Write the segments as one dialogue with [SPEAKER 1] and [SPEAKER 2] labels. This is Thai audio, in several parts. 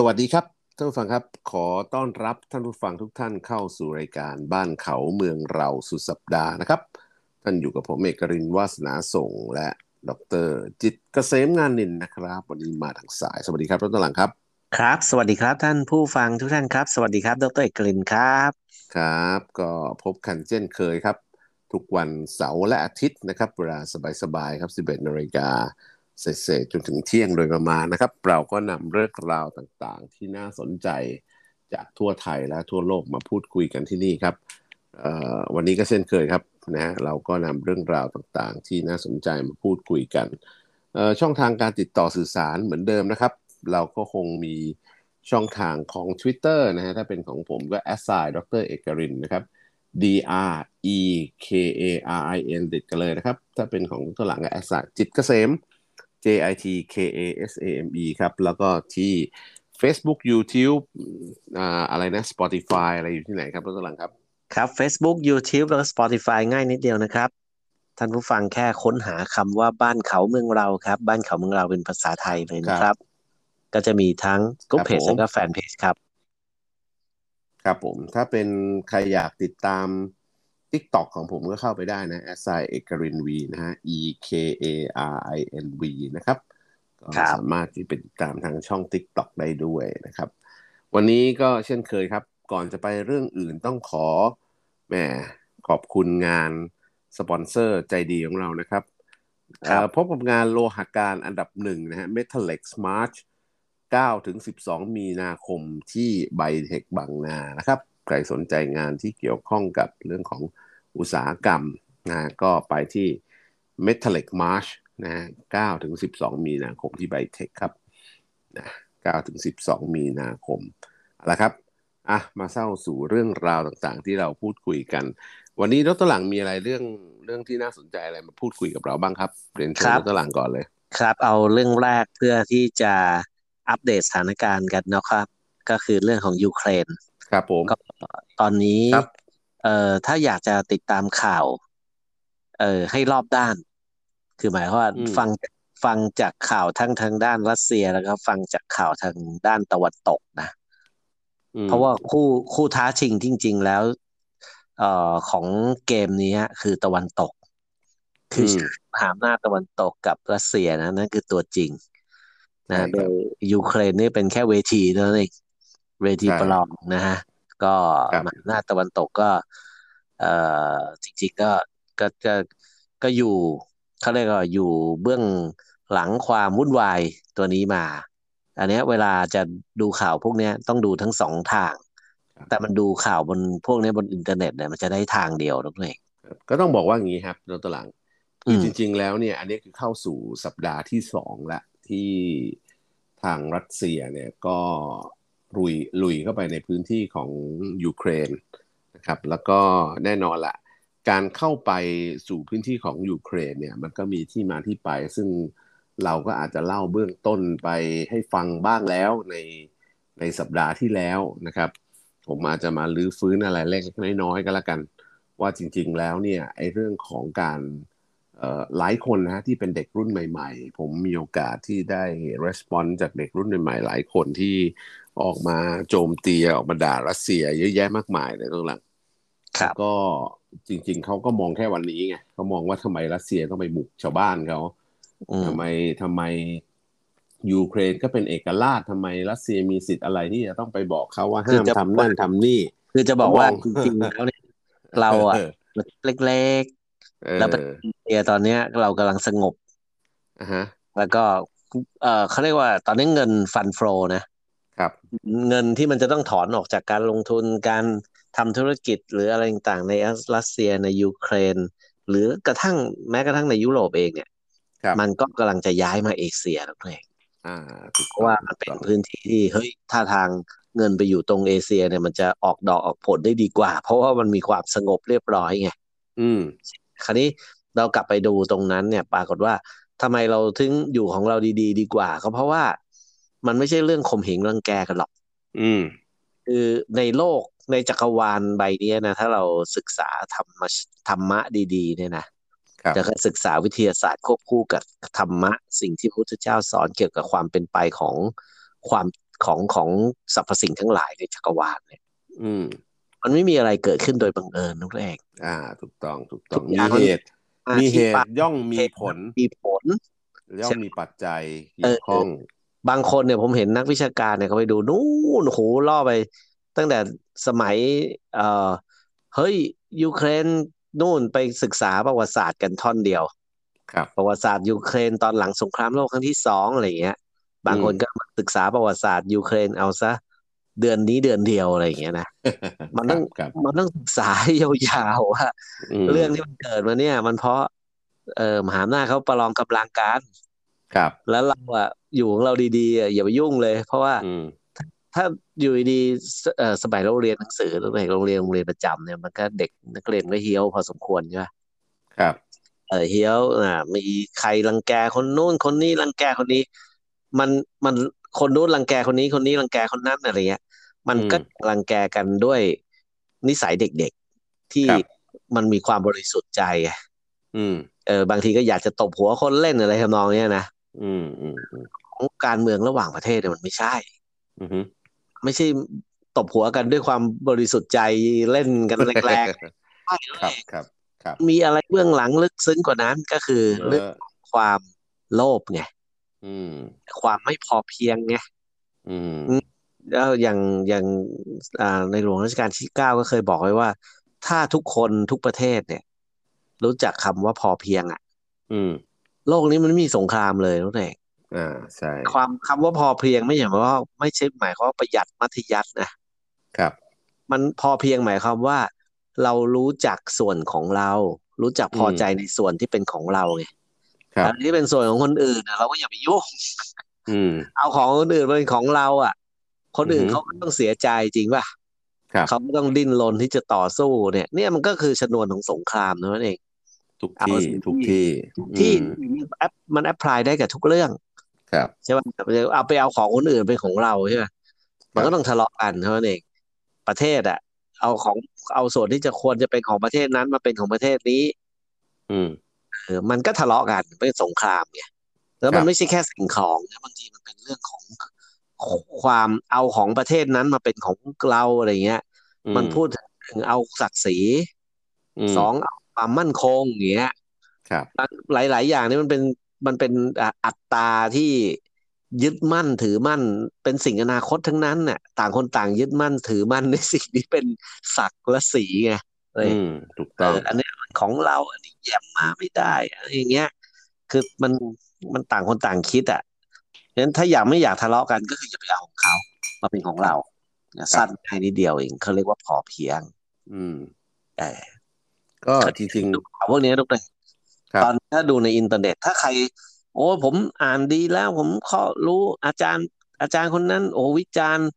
[SPEAKER 1] สวัสดีครับท่านผู้ฟังครับ ขอต้อนรับท่านผู้ฟังทุกท่านเข้าสู่รายการบ้านเขาเมืองเราสุดสัปดาห์นะครับ ท่านอยู่กับผมเอกรินวาสนาส่งและดรจิตเกษมงานนินนะครับ วันนี้มาทางสายสวัสดีครับท่านหลังครับ
[SPEAKER 2] ครับ สวัสดีครับท่านผู้ฟังทุกท่านครับ สวัสดีครับ ดรเอกลินครับ
[SPEAKER 1] ครับ ก็พบกันเช่นเคยครับ ทุกวันเสาร์และอาทิตย์นะครับเวลาสบายๆครับ 11นาฬิกา เศษจนถึงเที่ยงโดยประมาณนะครับ เราก็นำเรื่องราวต่างๆ ที่น่าสนใจจากทั่วไทยและทั่วโลกมาพูดคุยกันที่นี่ครับวันนี้ก็เช่นเคยครับนะเราก็นำเรื่องราวต่างๆ ที่น่าสนใจมาพูดคุยกันช่องทางการติดต่อสื่อสารเหมือนเดิมนะครับ เราก็คงมีช่องทางของ Twitter นะฮะถ้าเป็นของผมก็ a s s i ดรเอกรินนะครับ D R E K A R I N ติดกันเลยนะครับ ถ้าเป็นของตัวหลังก็ a s s i จิตเกษม J I T K A S A M E ครับ แล้วก็ที่ Facebook YouTube อ่าอะไรนะ Spotify อะไรอยู่ที่ไหนครับตัวหลังครับ
[SPEAKER 2] ครับ Facebook YouTube แล้วก็ Spotify ง่ายนิดเดียวนะครับ ท่านผู้ฟังแค่ค้นหาคำว่าบ้านเขาเมืองเราครับ บ้านเขาเมืองเราเป็นภาษาไทยเลยนะครับ ก็จะมีทั้งกลุ่มเพจแล้วก็แฟนเพจครับ
[SPEAKER 1] ครับผม ถ้าเป็นใครอยากติดตาม TikTok ของผมก็เข้าไปได้นะ s i เอกรินวีนะฮะ e k a r i n v นะครับก็สามารถที่ไปติดตามทางช่อง TikTok ได้ด้วยนะครับ วันนี้ก็เช่นเคยครับ ก่อนจะไปเรื่องอื่นต้องขอแหมขอบคุณงานสปอนเซอร์ใจดีของเรานะครับพบกับงานโลหะการอันดับหนึ่งนะฮะ Metalex March 9ถึง12 มีนาคมที่ไบเทคบางนานะครับ ใครสนใจงานที่เกี่ยวข้องกับเรื่องของอุตสาหกรรมนะก็ไปที่ Metallic March นะ9ถึง 12 มีนาคมที่ไบเทคครับนะ9ถึง 12 มีนาคมเอาละครับอะมาเศร้าสู่เรื่องราวต่างๆ ที่เราพูดคุยกัน วันนี้ดรหลังมีอะไรเรื่องเรื่องที่น่าสนใจอะไรมาพูดคุยกับเราบ้างครับเรียนเชิญดรหลังก่อนเลย
[SPEAKER 2] ครับ เอาเรื่องแรกเพื่อที่จะอัปเดตสถานการณ์กันนะครับ ก็คือเรื่องของยูเครน
[SPEAKER 1] ครับผม
[SPEAKER 2] ตอนนี้เอ่อถ้าอยากจะติดตามข่าว เอ่อให้รอบด้าน คือหมายว่าฟังฟังจากข่าวทั้งทางด้านรัสเซียแล้วก็ฟังจากข่าวทางด้านตะวันตกนะเพราะว่าคู่คู่ท้าชิงจริง ๆ แล้ว เอ่อของเกมนี้คือตะวันตก คือหามหน้าตะวันตกกับรัสเซียนะนั่นคือตัวจริงนะโดยยูเครนนี่เป็นแค่เวทีเท่านั้นเอง เวทีประลองนะฮะ ก็หน้าตะวันตกก็ เอ่อจริงๆก็ก็ก็ก็อยู่เขาเรียกว่าอยู่เบื้องหลังความวุ่นวายตัวนี้มา อันนี้เวลาจะดูข่าวพวกนี้ต้องดูทั้งสองทาง แต่มันดูข่าวบนพวกนี้บนอินเทอร์เน็ตเนี่ยมันจะได้ทางเดียวนั่นเอง
[SPEAKER 1] ก็ต้องบอกว่าอย่างนี้ครับดรหลังคือจริง ๆ แล้วเนี่ย อันนี้คือเข้าสู่สัปดาห์ที่สองละที่ทางรัสเซียเนี่ยก็ ลุยลุยเข้าไปในพื้นที่ของยูเครนนะครับแล้วก็แน่นอนละการเข้าไปสู่พื้นที่ของยูเครนเนี่ยมันก็มีที่มาที่ไป ซึ่งเราก็อาจจะเล่าเบื้องต้นไปให้ฟังบ้างแล้วในในสัปดาห์ที่แล้วนะครับ ผมอาจจะมาลื้อฟื้นอะไรเล็กน้อยๆก็แล้วกัน ว่าจริง ๆ แล้วเนี่ยไอ้เรื่องของการหลายคนนะที่เป็นเด็กรุ่นใหม่ ๆ ผมมีโอกาสที่ได้รีสปอนส์จากเด็กรุ่นใหม่ๆหลายคนที่ ออกมาโจมตีออกมาด่ารัสเซีย เยอะแยะมากมายเลยตรงหลัง
[SPEAKER 2] ครับ
[SPEAKER 1] ก็จริง ๆเขาก็มองแค่วันนี้ไงเขามองว่าทำไมรัสเซียต้องไปบุกชาวบ้านเขาทำไมทำไมยูเครนก็เป็นเอกราชทำไมรัสเซียมีสิทธิ์อะไรที่จะต้องไปบอกเขาว่าห้ามทำนั่นทำนี่
[SPEAKER 2] คือจะบอกว่าจริงๆแล้วเนี่ยเราอะเล็กๆแล้วประเทศตอนเนี้ยเรากำลังสงบ
[SPEAKER 1] อ่าฮะ
[SPEAKER 2] แล้วก็เออเขาเรียกว่าตอนนี้เงินฟันโฟนะ ครับ เงินที่มันจะต้องถอนออกจากการลงทุนการทำธุรกิจหรืออะไรต่างๆในรัสเซียในยูเครน หรือกระทั่งแม้กระทั่งในยุโรปเองเนี่ยมันก็กำลังจะย้ายมาเอเชียแล้วเองเพราะว่ามันเป็นพื้นที่ที่เฮ้ยถ้าทางเงินไปอยู่ตรงเอเชียเนี่ยมันจะออกดอกออกผลได้ดีกว่า เพราะว่ามันมีความสงบเรียบร้อยไง
[SPEAKER 1] อืม
[SPEAKER 2] คราวนี้เรากลับไปดูตรงนั้นเนี่ย ปรากฏว่าทำไมเราถึงอยู่ของเราดี ๆ ดีกว่า ก็เพราะว่า มันไม่ใช่เรื่องข่มเหงรังแกกันหรอก
[SPEAKER 1] อืม
[SPEAKER 2] คือในโลกในจักรวาลใบนี้นะ ถ้าเราศึกษาธรรมธรรมะดีๆ เนี่ยนะจะศึกษาวิทยาศาสตร์ควบคู่กับธรรมะ สิ่งที่พระพุทธเจ้าสอนเกี่ยวกับความเป็นไปของความของของสรรพสิ่งทั้งหลายในจักรวาลเนี่ย
[SPEAKER 1] อืม
[SPEAKER 2] มันไม่มีอะไรเกิดขึ้นโดยบังเอิญนุกแรก
[SPEAKER 1] อ่า ถูกต้องถูกต้
[SPEAKER 2] ทุ
[SPEAKER 1] อง
[SPEAKER 2] กอ
[SPEAKER 1] มี
[SPEAKER 2] ย่าง
[SPEAKER 1] เหตุ
[SPEAKER 2] อ่า
[SPEAKER 1] มีเห
[SPEAKER 2] ที่
[SPEAKER 1] ตุ
[SPEAKER 2] ปะ
[SPEAKER 1] ย่อมมีผล
[SPEAKER 2] มีผล
[SPEAKER 1] ย่อมมีปัจจัย
[SPEAKER 2] เอ
[SPEAKER 1] เกี่
[SPEAKER 2] อ
[SPEAKER 1] ยวข้อง
[SPEAKER 2] บางคนเนี่ยผมเห็นนักวิชาการเนี่ยเขาไปดูนู่นโหล่อไป ตั้งแต่สมัย เอ่อเฮ้ยยูเครนนู่นไปศึกษาประวัติศาสตร์กันท่อนเดียว
[SPEAKER 1] ครับ
[SPEAKER 2] ประวัติศาสตร์ยูเครนตอนหลังสงครามโลกครั้งที่สองอะไรอย่างเงี้ย บางคนก็มาศึกษาประวัติศาสตร์ยูเครนเอาซะเดือนนี้เดือนเดียวอะไรอย่างเงี้ยนะมันต้อง
[SPEAKER 1] ครับ
[SPEAKER 2] มันต้องศึกษายาวๆว่า
[SPEAKER 1] ม
[SPEAKER 2] เรื่องที่มันเกิดมาเนี่ย มันเพราะ เออมหาอำนาจเขาประลองกำลังกัน
[SPEAKER 1] ครับ
[SPEAKER 2] แล้วเราอะ อยู่ของเราดีๆอะอย่าไปยุ่งเลย เพราะว่า
[SPEAKER 1] อืม
[SPEAKER 2] ถ้าอยู่ดีๆสเอ่อสมัยเราเรียนหนังสือตั้งแต่โรงเรียนโรงเรียนประจำเนี่ยมันก็เด็กนักเรียนก็เฮี้ยวพอสมควรใช่ไหม
[SPEAKER 1] ครับ
[SPEAKER 2] เออเฮี้ยวอ่ามีใครรังแกคนนู้นคนนี้รังแกคนนี้ มันมันคนนู้นรังแกคนนี้คนนี้รังแกคนนั้นอะไรเงี้ย มันก็
[SPEAKER 1] อืม
[SPEAKER 2] รังแกกันด้วยนิสัยเด็กๆ ที่
[SPEAKER 1] ครับ
[SPEAKER 2] มันมีความบริสุทธิ์ใจไง
[SPEAKER 1] อืม
[SPEAKER 2] เออบางทีก็อยากจะตบหัวคนเล่นอะไรทำนองเนี้ยนะ
[SPEAKER 1] อืมอืมอืม
[SPEAKER 2] ของการเมืองระหว่างประเทศเนี่ยมันไม่ใช่
[SPEAKER 1] อืม
[SPEAKER 2] ไม่ใช่ตบหัวกันด้วยความบริสุทธิ์ใจเล่นกันแรงๆใช่
[SPEAKER 1] ครับครับ ครับ
[SPEAKER 2] มีอะไรเบื้องหลังลึกซึ้งกว่านั้นก็คือ
[SPEAKER 1] เอ
[SPEAKER 2] เรื่อง
[SPEAKER 1] อ
[SPEAKER 2] ความโลภไง
[SPEAKER 1] อืม
[SPEAKER 2] ความไม่พอเพียงไง
[SPEAKER 1] อืม
[SPEAKER 2] แล้วอย่างอย่างอ่าในหลวงรัชกาลที่เก้าก็เคยบอกไว้ว่า ถ้าทุกคนทุกประเทศเนี่ย รู้จักคำว่าพอเพียง อะ
[SPEAKER 1] อืม
[SPEAKER 2] โลกนี้มันไม่มีสงครามเลยรู้ไหม
[SPEAKER 1] อ่าใช่
[SPEAKER 2] ความคำว่าพอเพียงไม่ใช่หมายว่าไม่ใช่หมายความว่าประหยัดมัธยัสถ์นะ
[SPEAKER 1] ครับ
[SPEAKER 2] มันพอเพียงหมายความว่า เรารู้จักส่วนของเรา รู้จักพอใจในส่วนที่เป็นของเราไง
[SPEAKER 1] ครับ
[SPEAKER 2] อันที่เป็นส่วนของคนอื่นนะเราก็อย่าไปยุ่ง
[SPEAKER 1] อืม
[SPEAKER 2] เอาของคนอื่นมาเป็นของเรา อะ คนอื่น
[SPEAKER 1] อือฮึ
[SPEAKER 2] เขาก็ต้องเสียใจจริงป่ะ
[SPEAKER 1] ครับ
[SPEAKER 2] เขาก็ต้องดิ้นรนที่จะต่อสู้เนี่ย เนี่ยมันก็คือชนวนของสงครามนั่นเอง
[SPEAKER 1] ทุก
[SPEAKER 2] เอา
[SPEAKER 1] ที่
[SPEAKER 2] สิ่ง
[SPEAKER 1] ทุก
[SPEAKER 2] ที่
[SPEAKER 1] ที่
[SPEAKER 2] ที่
[SPEAKER 1] อืม
[SPEAKER 2] แอปมันแอพพลายได้กับทุกเรื่อง
[SPEAKER 1] ครับ
[SPEAKER 2] ใช่ป่ะเอาไปเอาของคนอื่นเป็นของเราใช่ไหมมันก็ต้องทะเลาะกันเท่านั้นเองประเทศอะ เอาของเอาส่วนที่จะควรจะเป็นของประเทศนั้นมาเป็นของประเทศนี้
[SPEAKER 1] อืม
[SPEAKER 2] เออมันก็ทะเลาะกันเป็นสงครามไงแล้ว
[SPEAKER 1] ครั
[SPEAKER 2] มัน
[SPEAKER 1] บ
[SPEAKER 2] ไม่ใช่แค่สิ่งของนะบางทีมันเป็นเรื่องของความเอาของประเทศนั้นมาเป็นของเราอะไรเงี้ย
[SPEAKER 1] อื
[SPEAKER 2] มันพูดถึงเอาศักดิ์ศรี
[SPEAKER 1] ม
[SPEAKER 2] สองเอา ความมั่นคงอย่างเงี้ย
[SPEAKER 1] ครับ
[SPEAKER 2] หลาย ๆ อย่างนี่มันเป็นมันเป็นอะอัตตราที่ยึดมั่นถือมั่นเป็นสิ่งอนาคตทั้งนั้นน่ะ ต่างคนต่างยึดมั่นถือมั่นในสิ่งที่เป็นศักดิ์และศรีไงเลย
[SPEAKER 1] อืมถูก
[SPEAKER 2] เอ
[SPEAKER 1] ต้อง
[SPEAKER 2] ออันนี้มันของเราอันนี้แย้มมาไม่ได้อะไรอย่างเงี้ย คือมันมันต่างคนต่างคิดอะฉะนั้นถ้าอยากไม่อยากทะเลาะกันก็คืออย่าไปเอาของเขามาเป็นของเราสั้นแค่นิดเดียวเองเขาเรียกว่าพอเพียง
[SPEAKER 1] อืม
[SPEAKER 2] เออ
[SPEAKER 1] ก็จริง
[SPEAKER 2] ดูข่าวพวกนี้ทุกท่าน
[SPEAKER 1] ครับ
[SPEAKER 2] ตอนถ้าดูในอินเทอร์เน็ต ถ้าใคร โอ้ผมอ่านดีแล้ว ผมข้อรู้อาจารย์ อาจารย์คนนั้น โอ้วิจารณ์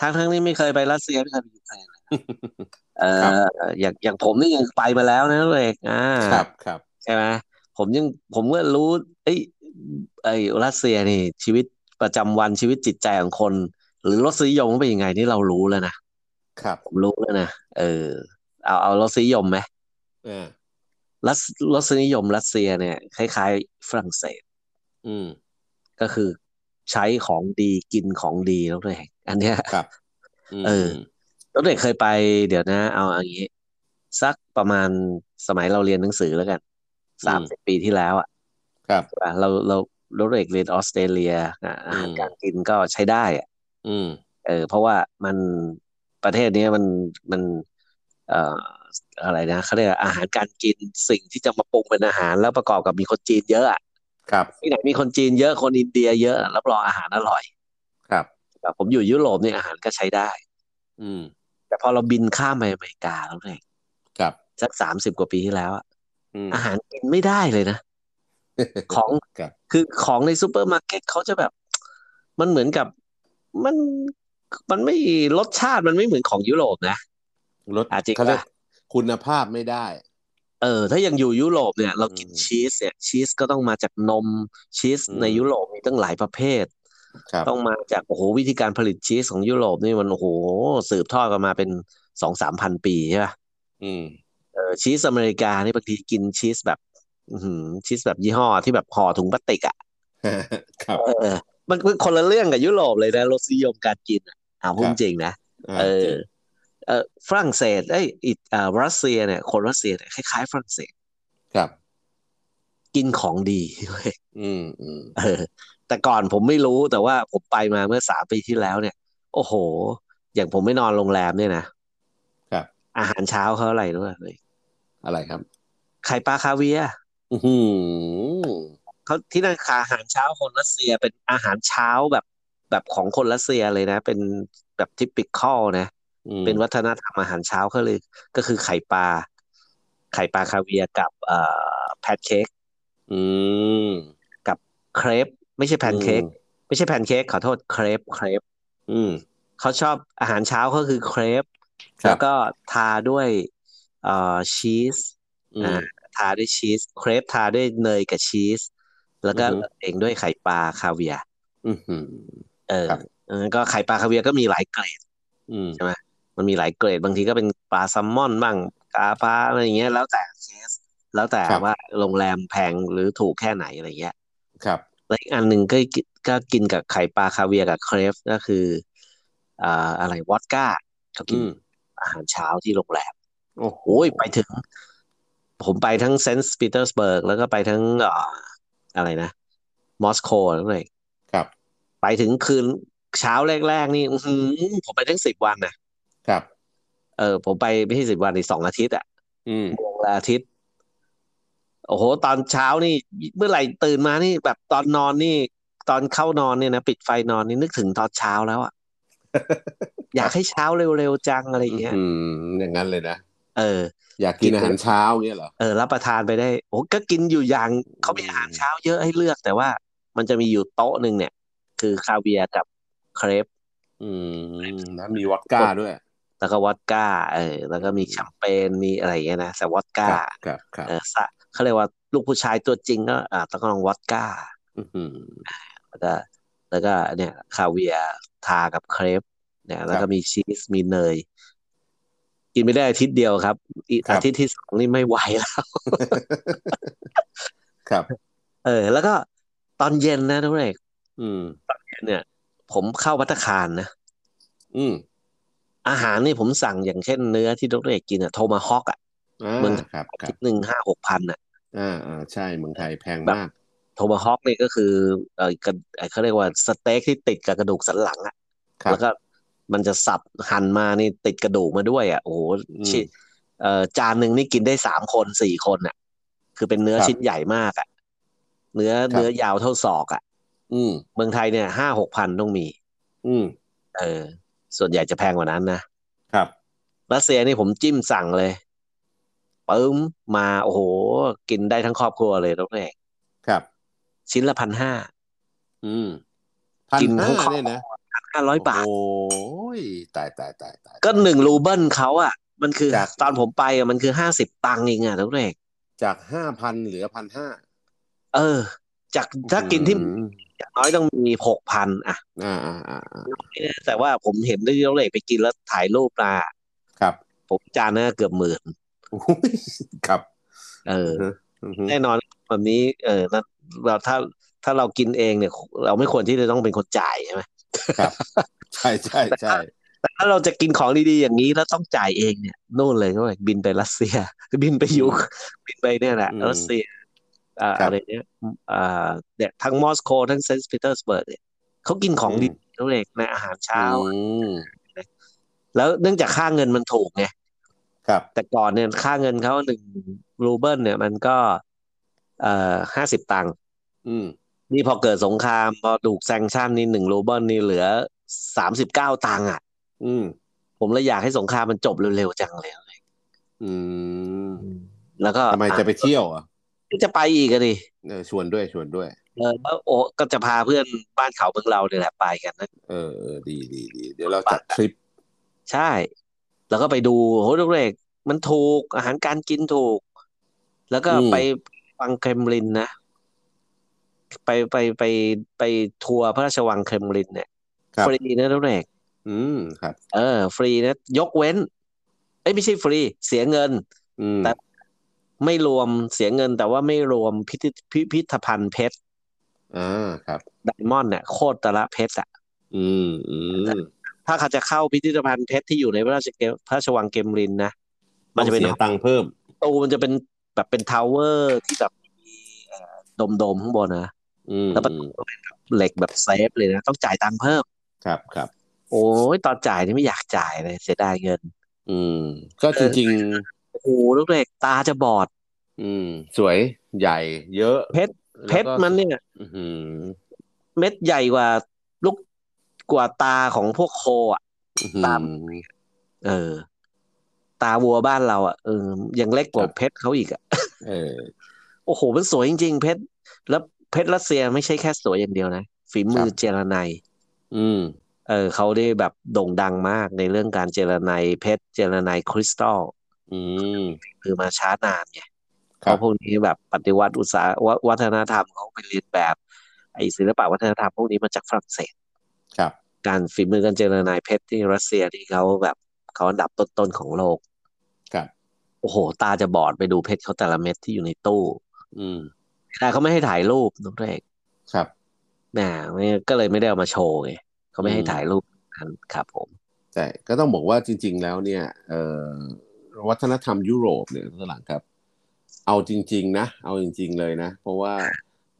[SPEAKER 2] ทางทั้งนี้ไม่เคยไปรัสเซียไม่เคยไปยูเครนเลยเอ
[SPEAKER 1] ครับ
[SPEAKER 2] ออย่างอย่างผมนี่ยังไปมาแล้วนะเอกอ่า
[SPEAKER 1] ๆครับครับ
[SPEAKER 2] ใช่ไหมผมยังผมก็รู้ไอ้ยไอ้รัสเซียนี่ ชีวิตประจำวันชีวิตจิตใจของคน หรือรสนิยมเป็นยังไงนี่เรารู้แล้วนะครับ ผมรู้แล้วนะเออ เอาเอารสนิยมไหม
[SPEAKER 1] อ่า
[SPEAKER 2] รัสรสนิยมรัสเซียเนี่ย คล้ายๆ ฝรั่งเศส
[SPEAKER 1] อืม
[SPEAKER 2] ก็คือใช้ของดีกินของดีแล้วเลยอันเนี้ย
[SPEAKER 1] ครับม
[SPEAKER 2] เออแล้วเด็กเคยไปเดี๋ยวนะ เอาอย่างนี้ สักประมาณสมัยเราเรียนหนังสือแล้วกันสามสิบปีที่แล้วอะ
[SPEAKER 1] ครับ
[SPEAKER 2] ใช่ปะเราเราเราเด็กเรียนออสเตรเลียอะอาหาร
[SPEAKER 1] อืม
[SPEAKER 2] การกินก็ใช้ได้อะ
[SPEAKER 1] อืม
[SPEAKER 2] เออ เพราะว่ามันประเทศนี้มันมัน เอ่อ อะไรนะเขาเรียกว่าอาหารการกินสิ่งที่จะมาปรุงเป็นอาหาร แล้วประกอบกับมีคนจีนเยอะอะ
[SPEAKER 1] ครับ
[SPEAKER 2] ที่ไหนมีคนจีนเยอะคนอินเดียเยอะรับรองอาหารอร่อย
[SPEAKER 1] ครับ
[SPEAKER 2] แบบผมอยู่ยุโรปเนี่ยอาหารก็ใช้ได้
[SPEAKER 1] อืม
[SPEAKER 2] แต่พอเราบินข้ามไปอเมริกาแล้วเนี่ย
[SPEAKER 1] ครับ
[SPEAKER 2] สักสามสิบกว่าปีที่แล้วอะ
[SPEAKER 1] อืม
[SPEAKER 2] อาหารกินไม่ได้เลยนะของ
[SPEAKER 1] ครับ
[SPEAKER 2] คือของในซูเปอร์มาร์เก็ตเขาจะแบบ มันเหมือนกับมันมันไม่รสชาติมันไม่เหมือนของยุโรปนะ
[SPEAKER 1] รส
[SPEAKER 2] อะจริง
[SPEAKER 1] เขาเรียก
[SPEAKER 2] ปะ
[SPEAKER 1] คุณภาพไม่ได้
[SPEAKER 2] เออ ถ้ายังอยู่ยุโรปเนี่ย เรากิน
[SPEAKER 1] อืม
[SPEAKER 2] ชีสเนี่ยชีสก็ต้องมาจากนมชีส
[SPEAKER 1] อืม
[SPEAKER 2] ในยุโรปมีตั้งหลายประเภท
[SPEAKER 1] ครับ
[SPEAKER 2] ต้องมาจากโอ้โหวิธีการผลิตชีสของยุโรปนี่มันโอ้โหสืบทอดกันมาเป็นสองสามพันปีใช่ปะ
[SPEAKER 1] อืม
[SPEAKER 2] เออชีสอเมริกานี่บางทีกินชีสแบบ อือหือชีสแบบยี่ห้อที่แบบห่อถุงพลาสติกอะ
[SPEAKER 1] ครับ
[SPEAKER 2] เออมันเป็นคนละเรื่องกับยุโรปเลยนะรสนิยมการกินอ่าพูดจริงนะ
[SPEAKER 1] อ่า
[SPEAKER 2] เอ
[SPEAKER 1] จ
[SPEAKER 2] อ
[SPEAKER 1] ริง
[SPEAKER 2] เออฝรั่งเศสเอ้ยอิอ่ารัสเซียเนี่ยคนรัสเซียเนี่ยคล้ายๆฝรั่งเศส
[SPEAKER 1] ครับ
[SPEAKER 2] กินของดีเว้ย
[SPEAKER 1] อืมอืม
[SPEAKER 2] เออ แต่ก่อนผมไม่รู้แต่ว่าผมไปมาเมื่อสามปีที่แล้วเนี่ย โอ้โห อย่างผมไม่นอนโรงแรมเนี่ยนะครับ อาหารเช้าเขาอะไรรู้ไหม
[SPEAKER 1] อะไรครับ
[SPEAKER 2] ไข่ปลาคาเวียร์
[SPEAKER 1] อือหือ
[SPEAKER 2] เขาที่นั่นอาหารเช้าคนรัสเซียเป็นอาหารเช้าแบบแบบของคนรัสเซียเลยนะ เป็นแบบ typical นะ
[SPEAKER 1] อืม
[SPEAKER 2] เป็นวัฒนธรรมอาหารเช้าเขาเลย ก็คือไข่ปลาไข่ปลาคาเวียร์กับเอ่อแพนเค้ก
[SPEAKER 1] อืม
[SPEAKER 2] เครปไม่ใช่แพนเค้ก
[SPEAKER 1] อืม
[SPEAKER 2] ไม่ใช่แพนเค้กขอโทษเครปเครป
[SPEAKER 1] อืม
[SPEAKER 2] เขาชอบอาหารเช้าเขาคือเครป
[SPEAKER 1] ครับ
[SPEAKER 2] แล้วก็ทาด้วยเอ่อชีส
[SPEAKER 1] อื
[SPEAKER 2] อ่ามทาด้วยชีสเครปทาด้วยเนยกับชีส แล้วก็
[SPEAKER 1] อือฮึ
[SPEAKER 2] เองด้วยไข่ปลาคาเวียร์
[SPEAKER 1] อือหือ
[SPEAKER 2] เออ
[SPEAKER 1] ครับ
[SPEAKER 2] เออก็ไข่ปลาคาเวียร์ก็มีหลายเกรด
[SPEAKER 1] อืม
[SPEAKER 2] มันมีหลายเกรดบางทีก็เป็นปลาแซลมอนบ้างปลาปลาอะไรอย่างเงี้ย แล้วแต่เคสแล้วแต่
[SPEAKER 1] ครับ
[SPEAKER 2] ว่าโรงแรมแพงหรือถูกแค่ไหนอะไรเงี้ย
[SPEAKER 1] ครับ
[SPEAKER 2] แล้วอีกอันหนึ่งก็กิก็กินกับไข่ปลาคาเวียร์กับเครปก็คืออ่าอะไรวอดก้าเขากิน
[SPEAKER 1] อืม
[SPEAKER 2] อาหารเช้าที่โรงแรม
[SPEAKER 1] โอ้โห
[SPEAKER 2] โอ้ยไปถึง ผมไปทั้งเซนต์ปีเตอร์สเบิร์กแล้วก็ไปทั้งเอ่ออะไรนะมอสโกแล้วเลย
[SPEAKER 1] ครับ
[SPEAKER 2] ไปถึงคืนเช้าแรกๆนี่อื้อหือผมไปทั้งสิบวันนะ ครับ เออ ผมไปไม่ใช่สิบวันอีกสองอาทิตย์อะ
[SPEAKER 1] อืม
[SPEAKER 2] วงละอาทิตย์ โอ้โห ตอนเช้านี่ เมื่อไหร่ตื่นมานี่แบบตอนนอนนี่ ตอนเข้านอนเนี่ยนะปิดไฟนอนนี่นึกถึงตอนเช้าแล้วอะอยากให้เช้าเร็วๆจังอะไรอย่างเงี้ย
[SPEAKER 1] อืม อย่างนั้นเลยนะ
[SPEAKER 2] เออ
[SPEAKER 1] อยากกินอาหารเช้าเงี้ยเหรอ
[SPEAKER 2] เออ รับประทานไปได้ โอ้ก็กินอยู่อย่างเขามีอาหารเช้าเยอะให้เลือกแต่ว่า มันจะมีอยู่โต๊ะหนึ่งเนี่ย คือคาเวียร์กับเครป
[SPEAKER 1] อืม แล้วมีวอดก้าด้วย
[SPEAKER 2] แล้วก็วอดก้าเออแล้วก็มีแชมเปญมีอะไรอย่างเงี้ยนะแต่วอด
[SPEAKER 1] ค
[SPEAKER 2] ก้า
[SPEAKER 1] รับครับครับ
[SPEAKER 2] เออสะเขาเรียกว่าลูกผู้ชายตัวจริงก็อ่าต้องลองวอดก้า
[SPEAKER 1] อื้อหือ
[SPEAKER 2] แล้วก็แล้วก็เนี่ยคาเวียร์ทากับเครปเนี่ยแล้ว
[SPEAKER 1] ครั
[SPEAKER 2] ก็
[SPEAKER 1] บ
[SPEAKER 2] มีชีสมีเนย กินไม่ได้อาทิตย์เดียวครับอีก
[SPEAKER 1] ครับ
[SPEAKER 2] อาทิตย์ที่สองนี่ไม่ไหวแล้ว
[SPEAKER 1] ครับ
[SPEAKER 2] เออ แล้วก็ตอนเย็นนะทุกเรก
[SPEAKER 1] อืม
[SPEAKER 2] เนี่ย ผมเข้าวัตตาคารนะ
[SPEAKER 1] อืม
[SPEAKER 2] อาหารนี่ผมสั่งอย่างเช่นเนื้อที่ทุกเรกกินอะโทมาฮอกอะ
[SPEAKER 1] อ่า
[SPEAKER 2] เมือง
[SPEAKER 1] ครับครั
[SPEAKER 2] คิ
[SPEAKER 1] บ
[SPEAKER 2] ดหนึ่งห้าหกพันอะ
[SPEAKER 1] อ่าอ่าใช่เมืองไทยแพงมาก
[SPEAKER 2] โทมาฮอกนี่ก็คือเออกระเอ่อเขาเรียกว่าสเต็กที่ติดกับกระดูกสันหลังอะ
[SPEAKER 1] ครับ
[SPEAKER 2] แล้วก็มันจะสับหั่นมานี่ติดกระดูกมาด้วยอะโอ้โห
[SPEAKER 1] อืม
[SPEAKER 2] ชิเอ่อจานหนึ่งนี่กินได้สามคนสี่คนอะ คือเป็นเนื้อ
[SPEAKER 1] ครับ
[SPEAKER 2] ชิ้นใหญ่มากอะ เนื้อ
[SPEAKER 1] ครับ
[SPEAKER 2] เนื้อยาวเท่าศอกอะ
[SPEAKER 1] อืม
[SPEAKER 2] เมืองไทยเนี่ยห้าหกพันต้องมี
[SPEAKER 1] อืม
[SPEAKER 2] เออ ส่วนใหญ่จะแพงกว่านั้นนะครับรัสเซียนี่ผมจิ้มสั่งเลยปึ้มมาโอ้โห กินได้ทั้งครอบครัวเลยทุกเอก
[SPEAKER 1] ครับ
[SPEAKER 2] ชิ้นละพันห้า
[SPEAKER 1] อืมพัน
[SPEAKER 2] กินทั้
[SPEAKER 1] ห้าง
[SPEAKER 2] ครอบ
[SPEAKER 1] เนี่ยนะ
[SPEAKER 2] ห้าร้อยบาท
[SPEAKER 1] โอ้ยตายตายตายตาย
[SPEAKER 2] ก็หนึ่งรูเบิลเขาอะ มันคือ
[SPEAKER 1] จาก
[SPEAKER 2] ตอนผมไปอะมันคือห้าสิบตังค์เองอะทุกเอก
[SPEAKER 1] จากห้าพันเหลือพันห้า
[SPEAKER 2] เออ จากถ้ากินที่อย่างน้อยต้องมีหกพันอะ
[SPEAKER 1] อ่าอ่าอ่าอ่า
[SPEAKER 2] แต่ว่าผมเห็นได้เท่าไหร่ไปกินแล้วถ่ายรูปมา
[SPEAKER 1] ครับ
[SPEAKER 2] ผมจานน่าเกือบหมื่น
[SPEAKER 1] โอ้ยครับ
[SPEAKER 2] เออ
[SPEAKER 1] อือฮึ
[SPEAKER 2] แน่นอนแบบนี้ เออนั่นเราถ้าถ้าเรากินเองเนี่ย เราไม่ควรที่จะต้องเป็นคนจ่ายใช่ไหม
[SPEAKER 1] ครับใช่ใช่ใช่
[SPEAKER 2] แต่ถ้าเราจะกินของดีๆอย่างนี้แล้วต้องจ่ายเองเนี่ยนู่นเลยก็บินไปรัสเซีย บินไปยุคบินไปเนี่ยแหละรัสเซีย อ่าอะไรเนี่ยอ่าเนี่ยทั้งมอสโกทั้งเซนต์ปีเตอร์สเบิร์กเนี่ยเขากินของดีทุกเด็กในอาหารเช้า
[SPEAKER 1] อืม
[SPEAKER 2] แล้วเนื่องจากค่าเงินมันถูกไง
[SPEAKER 1] ครับ
[SPEAKER 2] แต่ก่อนเนี่ยค่าเงินเขาหนึ่งรูเบิลเนี่ยมันก็ เอ่อห้าสิบตังค์
[SPEAKER 1] อืม
[SPEAKER 2] นี่พอเกิดสงคราม พอถูกแซงชั่นนี่หนึ่งรูเบิลนี่เหลือสามสิบเก้าตังค์อะ
[SPEAKER 1] อืม
[SPEAKER 2] ผมเลยอยากให้สงครามมันจบเร็วๆจังเลย
[SPEAKER 1] อืม
[SPEAKER 2] แล้วก็
[SPEAKER 1] ทำไมจะไปเที่ยวอะ
[SPEAKER 2] จะไปอีกอะดิ
[SPEAKER 1] เออชวนด้วยชวนด้วย
[SPEAKER 2] เออแล้วโอ้ก็จะพาเพื่อนบ้านเขาเมืองเราเนี่ยแหละไปกันนะ
[SPEAKER 1] เออเออดีดีดีเดี๋ยวเราจัดทริป
[SPEAKER 2] ใช่ แล้วก็ไปดูโหทุกเรกมันถูกอาหารการกินถูก แล้วก็
[SPEAKER 1] อืม
[SPEAKER 2] ไปวังเครมลินนะ ไปไปไปไปทัวร์พระราชวังเครมลินเนี่ย
[SPEAKER 1] ครับ
[SPEAKER 2] ฟรีนะทุกเรก
[SPEAKER 1] อืมครับ
[SPEAKER 2] เออ ฟรีนะ ยกเว้น เอ้ยไม่ใช่ฟรี เสียเงิน
[SPEAKER 1] อืม
[SPEAKER 2] แต่ ไม่รวมเสียเงิน แต่ว่าไม่รวมพิพิธพิพิธภัณฑ์เพชร
[SPEAKER 1] อ่าครับ
[SPEAKER 2] ไดมอนด์เนี่ยโคตรตละเพชรอะ
[SPEAKER 1] อืมอืม
[SPEAKER 2] ถ้าเขาจะเข้าพิพิธภัณฑ์เพชรที่อยู่ในพระราชเกมพระราชวังเกมรินนะมั
[SPEAKER 1] มันน
[SPEAKER 2] จะ
[SPEAKER 1] จะ
[SPEAKER 2] เป็
[SPEAKER 1] เป็นนตังค์เพิ่ม
[SPEAKER 2] ตูมันจะเป็นแบบเป็นทาวเวอร์ที่แบบมีเอ่อโดมๆข้างบนนะ
[SPEAKER 1] อืม
[SPEAKER 2] แล้วประ
[SPEAKER 1] อื
[SPEAKER 2] ตู
[SPEAKER 1] ม
[SPEAKER 2] ก็เป็นแบบเหล็กแบบเซฟเลยนะต้องจ่ายตังค์เพิ่ม
[SPEAKER 1] ครับครับ
[SPEAKER 2] โอ้ยตอนจ่ายนี่ไม่อยากจ่ายเลยเสียดายเงิน
[SPEAKER 1] อืม ก็จริง
[SPEAKER 2] โอ้ โหลูกเด็กตาจะบอด
[SPEAKER 1] ๆอืม สวยใหญ่ เยอะ
[SPEAKER 2] เพชรเพชร
[SPEAKER 1] แล้วก็
[SPEAKER 2] มันเนี่ย
[SPEAKER 1] อื้อหือ
[SPEAKER 2] เม็ดใหญ่กว่าลูกกว่าตาของพวกโคอะ
[SPEAKER 1] อื้อหือ
[SPEAKER 2] ตามเออ ตาวัวบ้านเรา อะเออยังเล็กกว่า
[SPEAKER 1] ครับ
[SPEAKER 2] เพชรเขาอีกอะ
[SPEAKER 1] เออ
[SPEAKER 2] โอ้โหมันสวยจริงๆเพชรแล้วเพชรรัสเซียไม่ใช่แค่สวยอย่างเดียวนะฝีมือ
[SPEAKER 1] ครับ
[SPEAKER 2] เจรไนย
[SPEAKER 1] อืม
[SPEAKER 2] เออเขาได้แบบโด่งดังมากในเรื่องการเจรไนยเพชรเจรไนยคริสตัล
[SPEAKER 1] อืม
[SPEAKER 2] คือมาช้านานไง
[SPEAKER 1] ค
[SPEAKER 2] เพ
[SPEAKER 1] รับ
[SPEAKER 2] ราะพวกนี้แบบปฏิวัติอุตสาหววัฒนธรรมเขาไปเรียนแบบไอ้ศิลปะวัฒนธรรมพวกนี้มาจากฝรั่งเศส
[SPEAKER 1] ครับ
[SPEAKER 2] การฝีมือการเจรไนยเพชรที่รัสเซียที่เขาแบบเขาอันดับต้นๆของโลก
[SPEAKER 1] ครับ
[SPEAKER 2] โอ้โห ตาจะบอดไปดูเพชรเขาแต่ละเม็ดที่อยู่ในตู้
[SPEAKER 1] อืม
[SPEAKER 2] แต่เขาไม่ให้ถ่ายรูปน้องเรก
[SPEAKER 1] ครับ
[SPEAKER 2] แหมไม่ก็เลยไม่ได้เอามาโชว์ไงเขาไม่ให้
[SPEAKER 1] อืม
[SPEAKER 2] ถ่ายรูปนั้นครับผม
[SPEAKER 1] ใช่ก็ต้องบอกว่าจริง ๆ แล้วเนี่ย เอ่อ วัฒนธรรมยุโรปเนี่ยข้างหลังครับ เอาจริง ๆ นะ เอาจริง ๆ เลยนะ เพราะว่า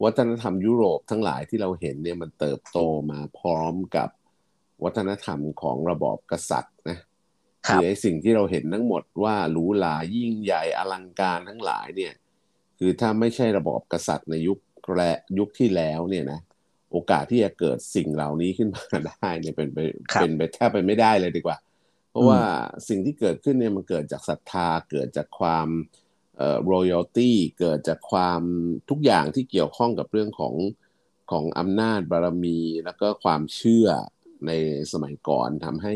[SPEAKER 1] วัฒนธรรมยุโรปทั้งหลายที่เราเห็นเนี่ยมันเติบโตมาพร้อมกับวัฒนธรรมของระบอบกษัตริย์นะ
[SPEAKER 2] ครับ
[SPEAKER 1] อไอ้สิ่งที่เราเห็นทั้งหมดว่าหรูหรายิ่งใหญ่อลังการทั้งหลายเนี่ย คือถ้าไม่ใช่ระบอบกษัตริย์ในยุคแรยุคที่แล้วเนี่ยนะโอกาสที่จะเกิดสิ่งเหล่านี้ขึ้นมาได้เนี่ยเป็นไป
[SPEAKER 2] ครับ
[SPEAKER 1] เป็นไปแทบไปไม่ได้เลยดีกว่า เพราะว่าสิ่งที่เกิดขึ้นเนี่ยมันเกิดจากศรัทธา เกิดจากความเอ่อ royalty เกิดจากความทุกอย่างที่เกี่ยวข้องกับเรื่องของของอำนาจบารมี แล้วก็ความเชื่อในสมัยก่อนทำให้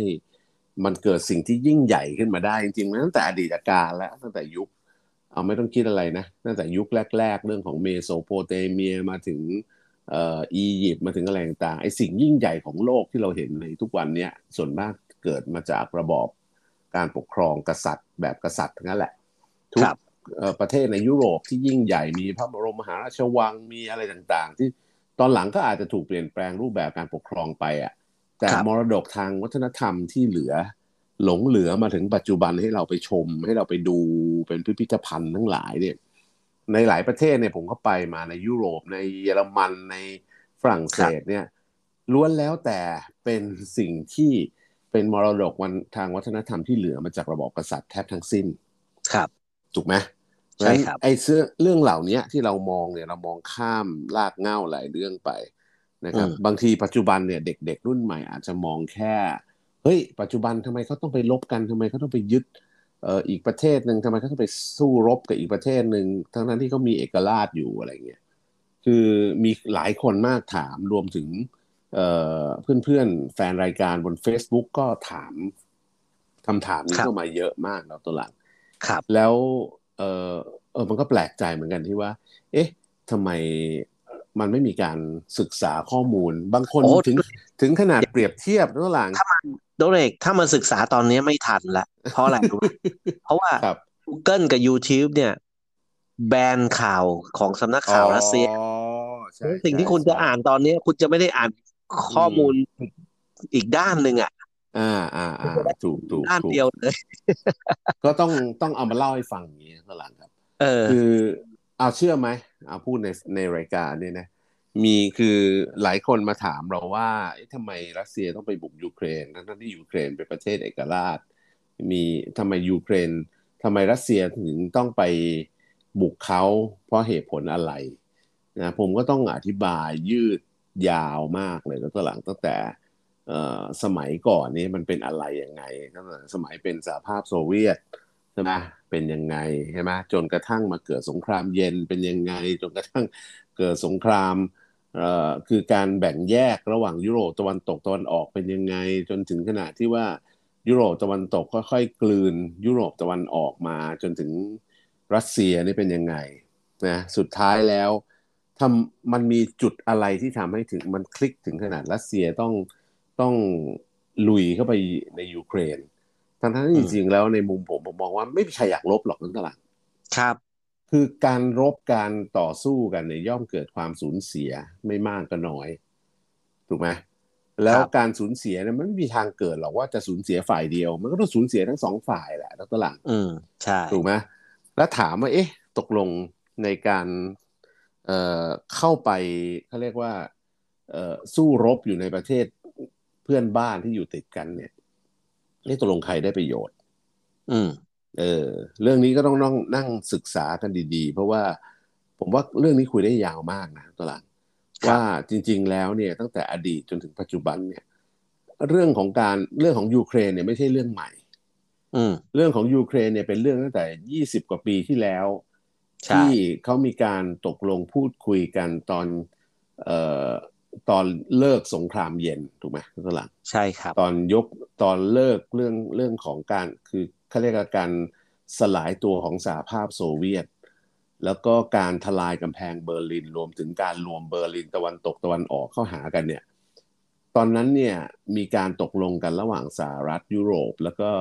[SPEAKER 1] มันเกิดสิ่งที่ยิ่งใหญ่ขึ้นมาได้จริงๆมันตั้งแต่อดีตการแล้วตั้งแต่ยุคเอาไม่ต้องคิดอะไรนะตั้งแต่ยุคแรก ๆ เรื่องของเมโสโปเตเมียมาถึงเอ่ออียิปต์มาถึงอะไรต่างๆไอ้สิ่งยิ่งใหญ่ของโลกที่เราเห็นในทุกวันเนี้ยส่วนมาก เกิดมาจากระบอบการปกครองกษัตริย์ แบบกษัตริย์ทั้งนั้นแหละทุก
[SPEAKER 2] ครับ
[SPEAKER 1] เอ่อประเทศในยุโรปที่ยิ่งใหญ่มีพระบรมมหาราชวังมีอะไรต่างๆ ที่ตอนหลังก็อาจจะถูกเปลี่ยนแปลงรูปแบบการปกครองไปอะแต่
[SPEAKER 2] ครับ
[SPEAKER 1] มรดกทางวัฒนธรรมที่เหลือ หลงเหลือมาถึงปัจจุบันให้เราไปชม ให้เราไปดูเป็นพิพิธภัณฑ์ทั้งหลายเนี่ย ในหลายประเทศเนี่ยผมก็ไปมาในยุโรปในเยอรมันในฝรั่งเศสเนี่ยล้วนแล้วแต่เป็นสิ่งที่ เป็นมรดกวันทางวัฒนธรรมที่เหลือมาจากระบอบกษัตริย์แทบทั้งสิ้น
[SPEAKER 2] ครับ
[SPEAKER 1] ถูกไหม
[SPEAKER 2] ใช่ครับ
[SPEAKER 1] เพาะฉะนั้นไอ้เสื้อเรื่องเหล่านี้ที่เรามองเนี่ยเรามองข้ามลากเหง้าหลายเรื่องไปนะครับ บางทีปัจจุบันเนี่ยเด็ก ๆ รุ่นใหม่อาจจะมองแค่ เฮ้ย ปัจจุบันทำไมเขาต้องไปลบกันทำไมเขาต้องไปยึดเอ่ออีกประเทศหนึ่งทำไมเขาต้องไปสู้รบกับอีกประเทศหนึ่งทั้งนั้นที่เขามีเอกราชอยู่อะไรเงี้ยคือมีหลายคนมากถามรวมถึง เอ่อเพื่อนๆ แฟนรายการบน Facebook ก็ถามคำถามนี้
[SPEAKER 2] ครับ
[SPEAKER 1] เข้ามาเยอะมากแล้วตัวหลัง
[SPEAKER 2] ครับ
[SPEAKER 1] แล้วเออเออมันก็แปลกใจเหมือนกันที่ว่า เอ๊ะทำไมมันไม่มีการศึกษาข้อมูล บางคน
[SPEAKER 2] โอ้
[SPEAKER 1] ถึงถึงขนาดเปรียบเทียบระหว่าง
[SPEAKER 2] โดเรกถ้ามาศึกษาตอนนี้ไม่ทันละเพราะอะไรรู้ไหมเพราะว่า
[SPEAKER 1] ครับ
[SPEAKER 2] Google กับ YouTube เนี่ย แบนข่าวของสำนักข่าวรัสเซีย
[SPEAKER 1] อ๋อใช่
[SPEAKER 2] สิ่งที่
[SPEAKER 1] ใช่
[SPEAKER 2] คุณจะ
[SPEAKER 1] ใช่
[SPEAKER 2] อ่านตอนนี้ คุณจะไม่ได้อ่าน ข้อมูลอีกด้านหนึ่งอะ
[SPEAKER 1] อ่าอ่าอ่าถูกถูก
[SPEAKER 2] ด้าน
[SPEAKER 1] ถูก
[SPEAKER 2] เดียวเลย
[SPEAKER 1] ก็ต้องต้องเอามาเล่าให้ฟังอย่างนี้ข้างหลังครับ
[SPEAKER 2] เออ
[SPEAKER 1] คือเอาเชื่อไหมเอาพูดในในรายการเนี่ยนะ มีคือหลายคนมาถามเราว่าเอ๊ะทำไมรัสเซียต้องไปบุกยูเครนทั้งๆที่ยูเครนเป็นประเทศเอกราช มีทำไมยูเครนทำไมรัสเซียถึงต้องไปบุกเขาเพราะเหตุผลอะไรนะผมก็ต้องอธิบายยืด ยาวมากเลยแล้วก็หลังตั้งแต่สมัยก่อนนี้มันเป็นอะไรยังไงตั้งแต่สมัยเป็นสหภาพโซเวียตใช่ไหมเป็นยังไงใช่ไหมจนกระทั่งมาเกิดสงครามเย็นเป็นยังไง จนกระทั่งเกิดสงครามคือการแบ่งแยกระหว่างยุโรปตะวันตกตะวันออกเป็นยังไง จนถึงขนาดที่ว่ายุโรปตะวันตกค่อยๆกลืน ยุโรปตะวันออกมาจนถึงรัสเซียนี่เป็นยังไงนะสุดท้ายแล้ว ทำมันมีจุดอะไรที่ทำให้ถึงมันคลิกถึงขนาดรัสเซียต้องต้องลุยเข้าไปในยูเครนทั้งๆที่จริงๆแล้วในมุมผมผมมองว่าไม่มีใครอยากลบหรอกนั่นตลาด
[SPEAKER 2] ครับ
[SPEAKER 1] คือการรบการต่อสู้กันเนี่ยย่อมเกิดความสูญเสียไม่มากก็น้อย ถูกไหมแล้วการสูญเสียเนี่ยมันไม่มีทางเกิดหรอกว่าจะสูญเสียฝ่ายเดียว มันก็ต้องสูญเสียทั้งสองฝ่ายแหละดรหลัง
[SPEAKER 2] อืมใช่
[SPEAKER 1] ถูกไหมแล้วถามว่าเอ๊ะ ตกลงในการ เอ่อเข้าไปเขาเรียกว่าเอ่อสู้รบอยู่ในประเทศเพื่อนบ้านที่อยู่ติดกันเนี่ยนี่ตกลงใครได้ประโยชน์
[SPEAKER 2] อืม
[SPEAKER 1] เออ เรื่องนี้ก็ต้องนั่งนั่งศึกษากันดี ๆ เพราะว่าผมว่าเรื่องนี้คุยได้ยาวมากนะตวหลัง
[SPEAKER 2] ครับ
[SPEAKER 1] ว่าจริง ๆ แล้วเนี่ย ตั้งแต่อดีตจนถึงปัจจุบันเนี่ย เรื่องของการเรื่องของยูเครนเนี่ยไม่ใช่เรื่องใหม่
[SPEAKER 2] อืม
[SPEAKER 1] เรื่องของยูเครนเนี่ยเป็นเรื่องตั้งแต่20กว่าปีที่แล้ว
[SPEAKER 2] ใช่
[SPEAKER 1] ที่เขามีการตกลงพูดคุยกันตอนเอ่อตอนเลิกสงครามเย็นถูกไหมตหลัง
[SPEAKER 2] ใช่ครับ
[SPEAKER 1] ตอนยกตอนเลิกเรื่องเรื่องของการคือเขาเรียกว่าการสลายตัวของสหภาพโซเวียต แล้วก็การทลายกำแพงเบอร์ลินรวมถึงการรวมเบอร์ลินตะวันตกตะวันออกเข้าหากันเนี่ย ตอนนั้นเนี่ยมีการตกลงกันระหว่างสหรัฐยุโรป แล้วก็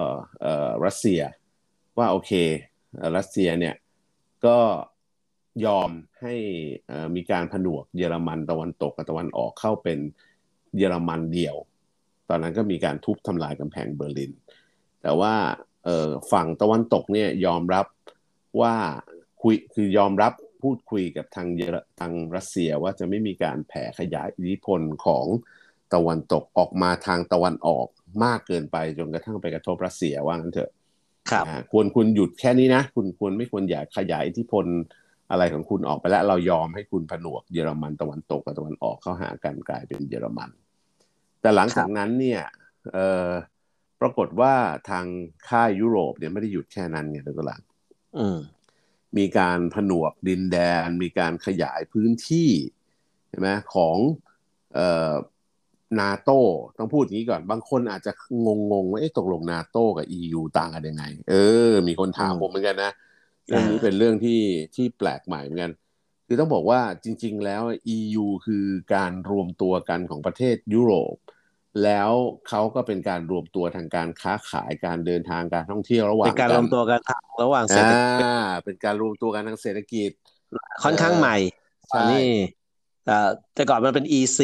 [SPEAKER 1] เอ่อรัสเซียว่าโอเคเอ่อรัสเซียเนี่ย ก็ยอมให้มีการผนวกเยอรมันตะวันตกกับตะวันออกเข้าเป็นเยอรมันเดี่ยว ตอนนั้นก็มีการทุบทำลายกำแพงเบอร์ลิน แต่ว่าฝั่งตะวันตกเนี่ยยอมรับว่าคุยคือยอมรับพูดคุยกับทางเยอทางรัสเซียว่าจะไม่มีการแผ่ขยายอิทธิพลของตะวันตกออกมาทางตะวันออกมากเกินไปจนกระทั่งไปกระทบรัสเซียว่างั้นเถอะ
[SPEAKER 2] ครับ
[SPEAKER 1] อ่าควรคุณหยุดแค่นี้นะ คุณควรไม่ควรอยากขยายอิทธิพลอะไรของคุณออกไปแล้ว เรายอมให้คุณผนวกเยอรมันตะวันตกกับตะวันออกเข้าหากันกลายเป็นเยอรมัน แต่หลังจากนั้นเนี่ยเอ่อปรากฏว่าทางค่ายยุโรปเนี่ยไม่ได้หยุดแค่นั้นไงเดี๋ยวก็หลัง
[SPEAKER 2] อืม
[SPEAKER 1] มีการผนวกดินแดน มีการขยายพื้นที่ใช่ไหมของเอ่อ นาโตต้องพูดอย่างนี้ก่อน บางคนอาจจะงงๆว่าเอ๊ะตกลงนาโตกับ EU ต่างกันยังไง เออ มีคนถาม
[SPEAKER 2] อืม
[SPEAKER 1] ผมเหมือนกันนะเรื่องนี้เป็นเรื่องที่ที่แปลกใหม่เหมือนกัน คือต้องบอกว่าจริง ๆ แล้ว EU คือการรวมตัวกันของประเทศยุโรป แล้วเขาก็เป็นการรวมตัวทางการค้าขายการเดินทางการท่องเที่ยวระหว่า
[SPEAKER 2] เป็
[SPEAKER 1] ง
[SPEAKER 2] นการรวมตัวกันทางระหว่างเศรษ
[SPEAKER 1] อ่า
[SPEAKER 2] ฐกิจ
[SPEAKER 1] เป็นการรวมตัวกันทางเศรษฐกิจ
[SPEAKER 2] ค่อนข้างใหม่
[SPEAKER 1] ใช่
[SPEAKER 2] ตอนนี้เอ่อแต่ก่อนมันเป็น EC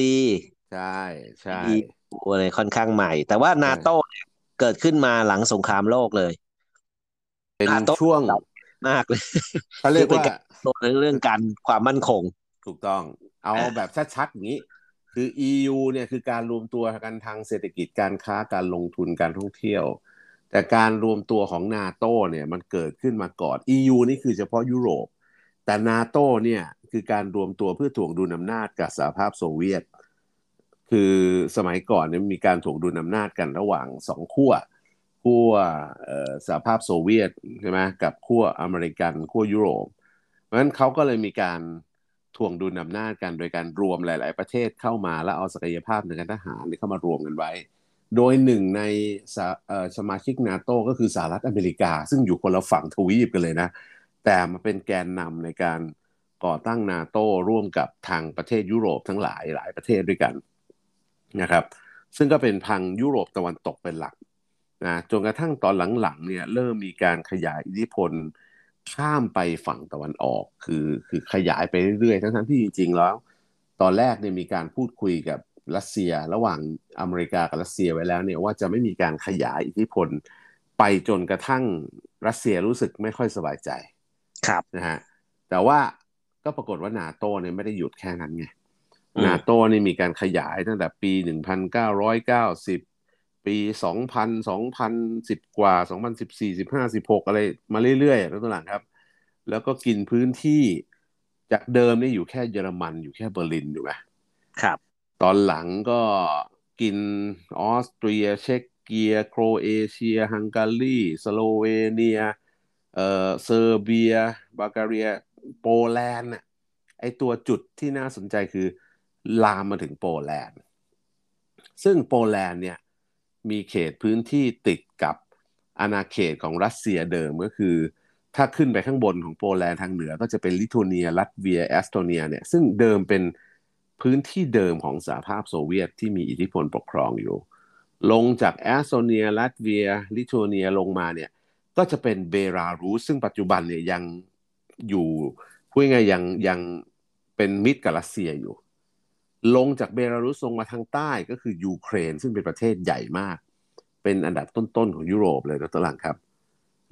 [SPEAKER 1] ใช่ใช่
[SPEAKER 2] EU อะไรค่อนข้างใหม่ แต่ว่านาโตเนี่ยเกิดขึ้นมาหลังสงครามโลกเลย
[SPEAKER 1] เป็น
[SPEAKER 2] นาโต้
[SPEAKER 1] ช่วง
[SPEAKER 2] มากเลย
[SPEAKER 1] เขาเรียก
[SPEAKER 2] คือเป็น
[SPEAKER 1] ว่า
[SPEAKER 2] การตัวในเรื่องการความมั่นคง
[SPEAKER 1] ถูกต้อง เอา
[SPEAKER 2] อ่า
[SPEAKER 1] แบบชัดๆอย่างนี้ คือ EU เนี่ยคือการรวมตัวกันทางเศรษฐกิจการค้าการลงทุนการท่องเที่ยว แต่การรวมตัวของนาโตเนี่ยมันเกิดขึ้นมาก่อน EU นี่คือเฉพาะยุโรป แต่นาโตเนี่ยคือการรวมตัวเพื่อถ่วงดุลอำนาจกับสหภาพโซเวียต คือสมัยก่อนเนี่ยมีการถ่วงดุลอำนาจกันระหว่างสองขั้วขั้วเอ่อสหภาพโซเวียตใช่ไหมกับขั้วอเมริกันขั้วยุโรป เพราะฉะนั้นเขาก็เลยมีการถ่วงดุลอำนาจกันโดยการรวมหลาย ๆ ประเทศเข้ามาแล้วเอาศักยภาพในการทหารเนี่ยเข้ามารวมกันไว้ โดยหนึ่งในสาเอ่อสมาชิกนาโตก็คือสหรัฐอเมริกา ซึ่งอยู่คนละฝั่งทวีปกันเลยนะ แต่มาเป็นแกนนำในการก่อตั้งนาโตร่วมกับทางประเทศยุโรปทั้งหลายหลายประเทศด้วยกัน นะครับ ซึ่งก็เป็นพังยุโรปตะวันตกเป็นหลักนะจนกระทั่งตอนหลังๆเนี่ยเริ่มมีการขยายอิทธิพลข้ามไปฝั่งตะวันออก คือคือขยายไปเรื่อยๆทั้งๆที่จริงๆแล้ว ตอนแรกเนี่ยมีการพูดคุยกับรัสเซียระหว่างอเมริกากับรัสเซียไว้แล้วเนี่ยว่าจะไม่มีการขยายอิทธิพล ไปจนกระทั่งรัสเซียรู้สึกไม่ค่อยสบายใจ
[SPEAKER 2] ครับ
[SPEAKER 1] นะฮะแต่ว่าก็ปรากฏว่านาโตเนี่ยไม่ได้หยุดแค่นั้นไง
[SPEAKER 2] อืม
[SPEAKER 1] นาโตนี่มีการขยายตั้งแต่ปี 1990 ปี 2000 2010 กว่า 2014 15 16 อะไรมาเรื่อยๆแล้วตัวหลังครับ แล้วก็กินพื้นที่จากเดิมเนี่ยอยู่แค่เยอรมันอยู่แค่เบอร์ลินอยู่ไหม
[SPEAKER 2] ครับ
[SPEAKER 1] ตอนหลังก็กินออสเตรียเช็กเกียโครเอเชีย ฮังการีสโลเวเนียเอ่อเซอร์เบียบัลแกเรีย โปแลนด์น่ะไอตัวจุดที่น่าสนใจคือ ลามมาถึงโปแลนด์ ซึ่งโปแลนด์เนี่ยมีเขตพื้นที่ติดกับอาณาเขตของรัสเซียเดิมก็คือ ถ้าขึ้นไปข้างบนของโปแลนด์ทางเหนือก็จะเป็นลิทัวเนีย ลัตเวีย เอสโตเนียเนี่ยซึ่งเดิมเป็นพื้นที่เดิมของสหภาพโซเวียตที่มีอิทธิพลปกครองอยู่ ลงจากเอสโตเนีย ลัตเวีย ลิทัวเนียลงมาเนี่ยก็จะเป็นเบลารุสซึ่งปัจจุบันเนี่ยยังอยู่พูดง่ายยังยังเป็นมิตรกับรัสเซียอยู่ ลงจากเบลารุสลงมาทางใต้ก็คือยูเครน ซึ่งเป็นประเทศใหญ่มาก เป็นอันดับต้นๆของยุโรปเลยนะตลังครับ